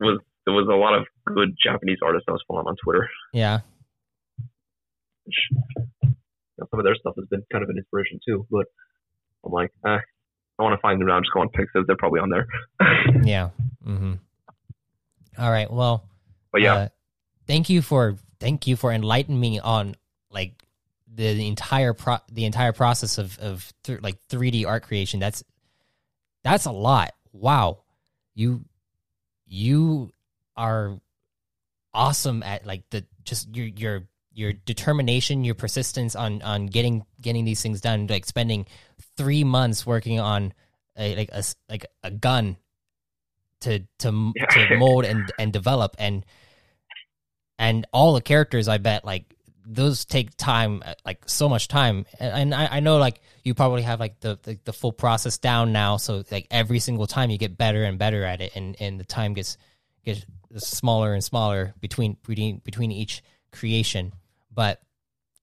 was there was a lot of good Japanese artists I was following on Twitter.
yeah.
which you know, some of their stuff has been kind of an inspiration too. But I'm like, eh, I want to find them now. I'm just going Pixiv. They're probably on there. (laughs)
Yeah. hmm All right. Well,
but yeah,
uh, thank you for thank you for enlightening me on like the, the entire pro the entire process of of th- like 3D art creation. That's that's a lot. Wow. You you are awesome at like the just your your your determination, your persistence on on getting getting these things done, like spending three months working on a, like a like a gun to to to (laughs) mold and and develop and and all the characters. I bet like those take time, uh, like so much time. And, I, I know like you probably have like the, the, the full process down now, so like every single time you get better and better at it, and and the time gets gets smaller and smaller between between between each creation. But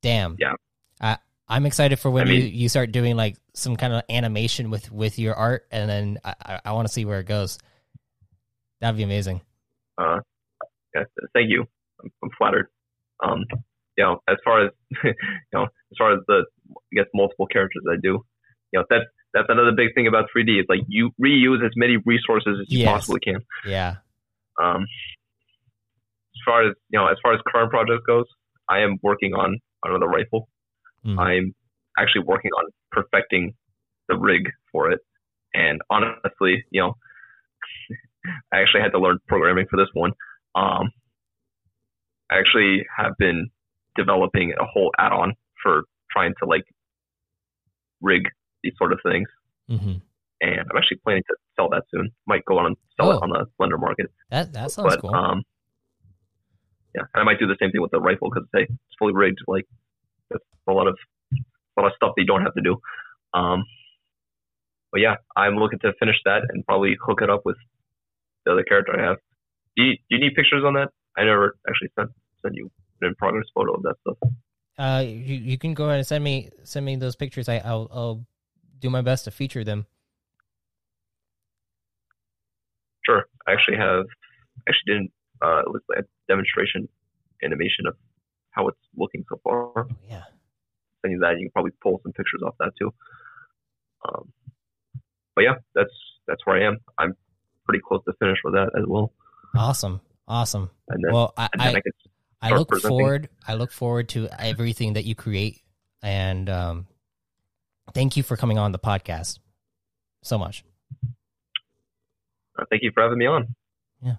damn,
yeah,
I I'm excited for when I mean, you you start doing like some kind of animation with with your art, and then I I, I want to see where it goes. That'd be amazing.
Uh, yeah, thank you. I'm, I'm flattered. Um, you know, as far as (laughs) you know, as far as the I guess multiple characters I do, you know, that's that's another big thing about 3D. It's like you reuse as many resources as you yes. possibly can.
Yeah.
Um, as far as you know, as far as current project goes, I am working on another rifle. Mm. I'm actually working on perfecting the rig for it. And honestly, you know, (laughs) I actually had to learn programming for this one. Um, I actually have been developing a whole add-on for trying to like rig these sort of things.
Mm-hmm.
And I'm actually planning to sell that soon. Might go on and sell oh. it on the Blender market.
That that sounds but, cool.
Um, yeah, and I might do the same thing with the rifle because hey, it's fully rigged. Like, it's a lot of a lot of stuff that you don't have to do. Um, but yeah, I'm looking to finish that and probably hook it up with the other character I have. Do you, do you need pictures on that? I never actually sent sent you in progress photo of that stuff.
Uh, you, you can go ahead and send me send me those pictures. I I'll, I'll do my best to feature them.
Sure. I actually have actually didn't uh it was a demonstration animation of how it's looking so far.
Oh, yeah.
Send you that. You can probably pull some pictures off that too. Um, but yeah, that's that's where I am. I'm pretty close to finish with that as well.
Awesome, awesome. Then, well, I, I, I, I look presenting. forward. I look forward to everything that you create, and um, thank you for coming on the podcast so much.
Uh, thank you for having me on.
Yeah,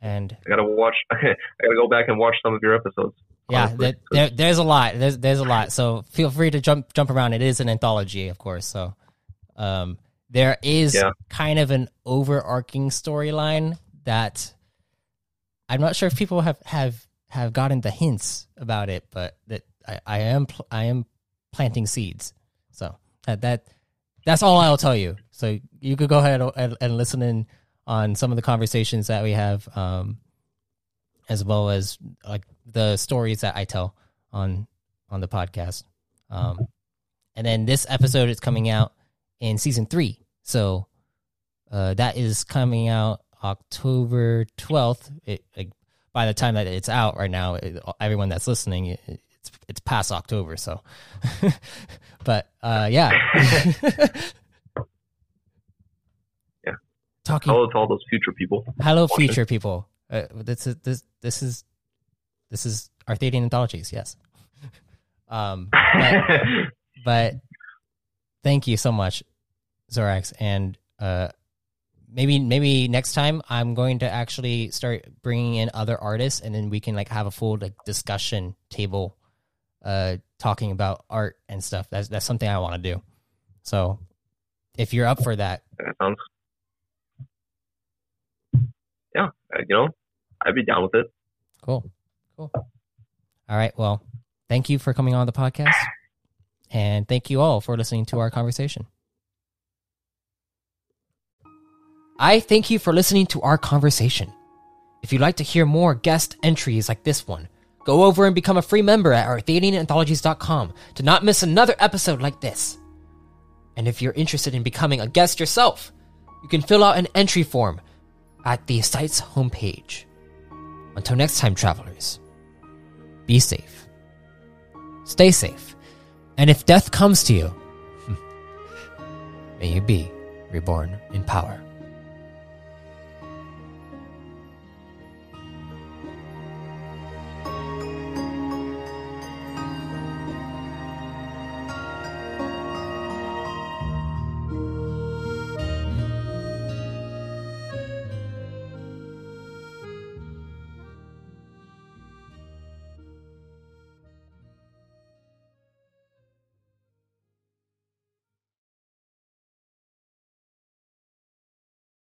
and
I gotta watch. (laughs) I gotta go back and watch some of your episodes.
Yeah, there, there, there's a lot. There's there's a lot. So feel free to jump jump around. It is an anthology, of course. So, um, there is yeah. kind of an overarching storyline that I'm not sure if people have have have gotten the hints about it, but that I, I am I am planting seeds. So that that that's all I'll tell you. So you could go ahead and, and listen in on some of the conversations that we have, um, as well as like the stories that I tell on on the podcast. Um, and then this episode is coming out in season three, so uh, that is coming out October twelfth. It, it by the time that it's out right now, it, everyone that's listening, it, it's it's past October. So, (laughs) but uh, yeah, (laughs)
yeah. Talking. Hello to all those future people.
Hello, future people. Uh, this is this this is this is Arthadian anthologies. Yes. (laughs) um, but, but thank you so much, Zoraxe, and uh, maybe maybe next time I'm going to actually start bringing in other artists, and then we can like have a full like discussion table, uh, talking about art and stuff. That's that's something I want to do. So, if you're up for that,
that sounds. Yeah, uh, you know, I'd be down with it.
Cool, cool. All right. Well, thank you for coming on the podcast, and thank you all for listening to our conversation. I thank you for listening to our conversation. If you'd like to hear more guest entries like this one, go over and become a free member at arthadiananthologies.com to not miss another episode like this. And if you're interested in becoming a guest yourself, you can fill out an entry form at the site's homepage. Until next time, travelers, be safe, stay safe, and if death comes to you, (laughs) may you be reborn in power.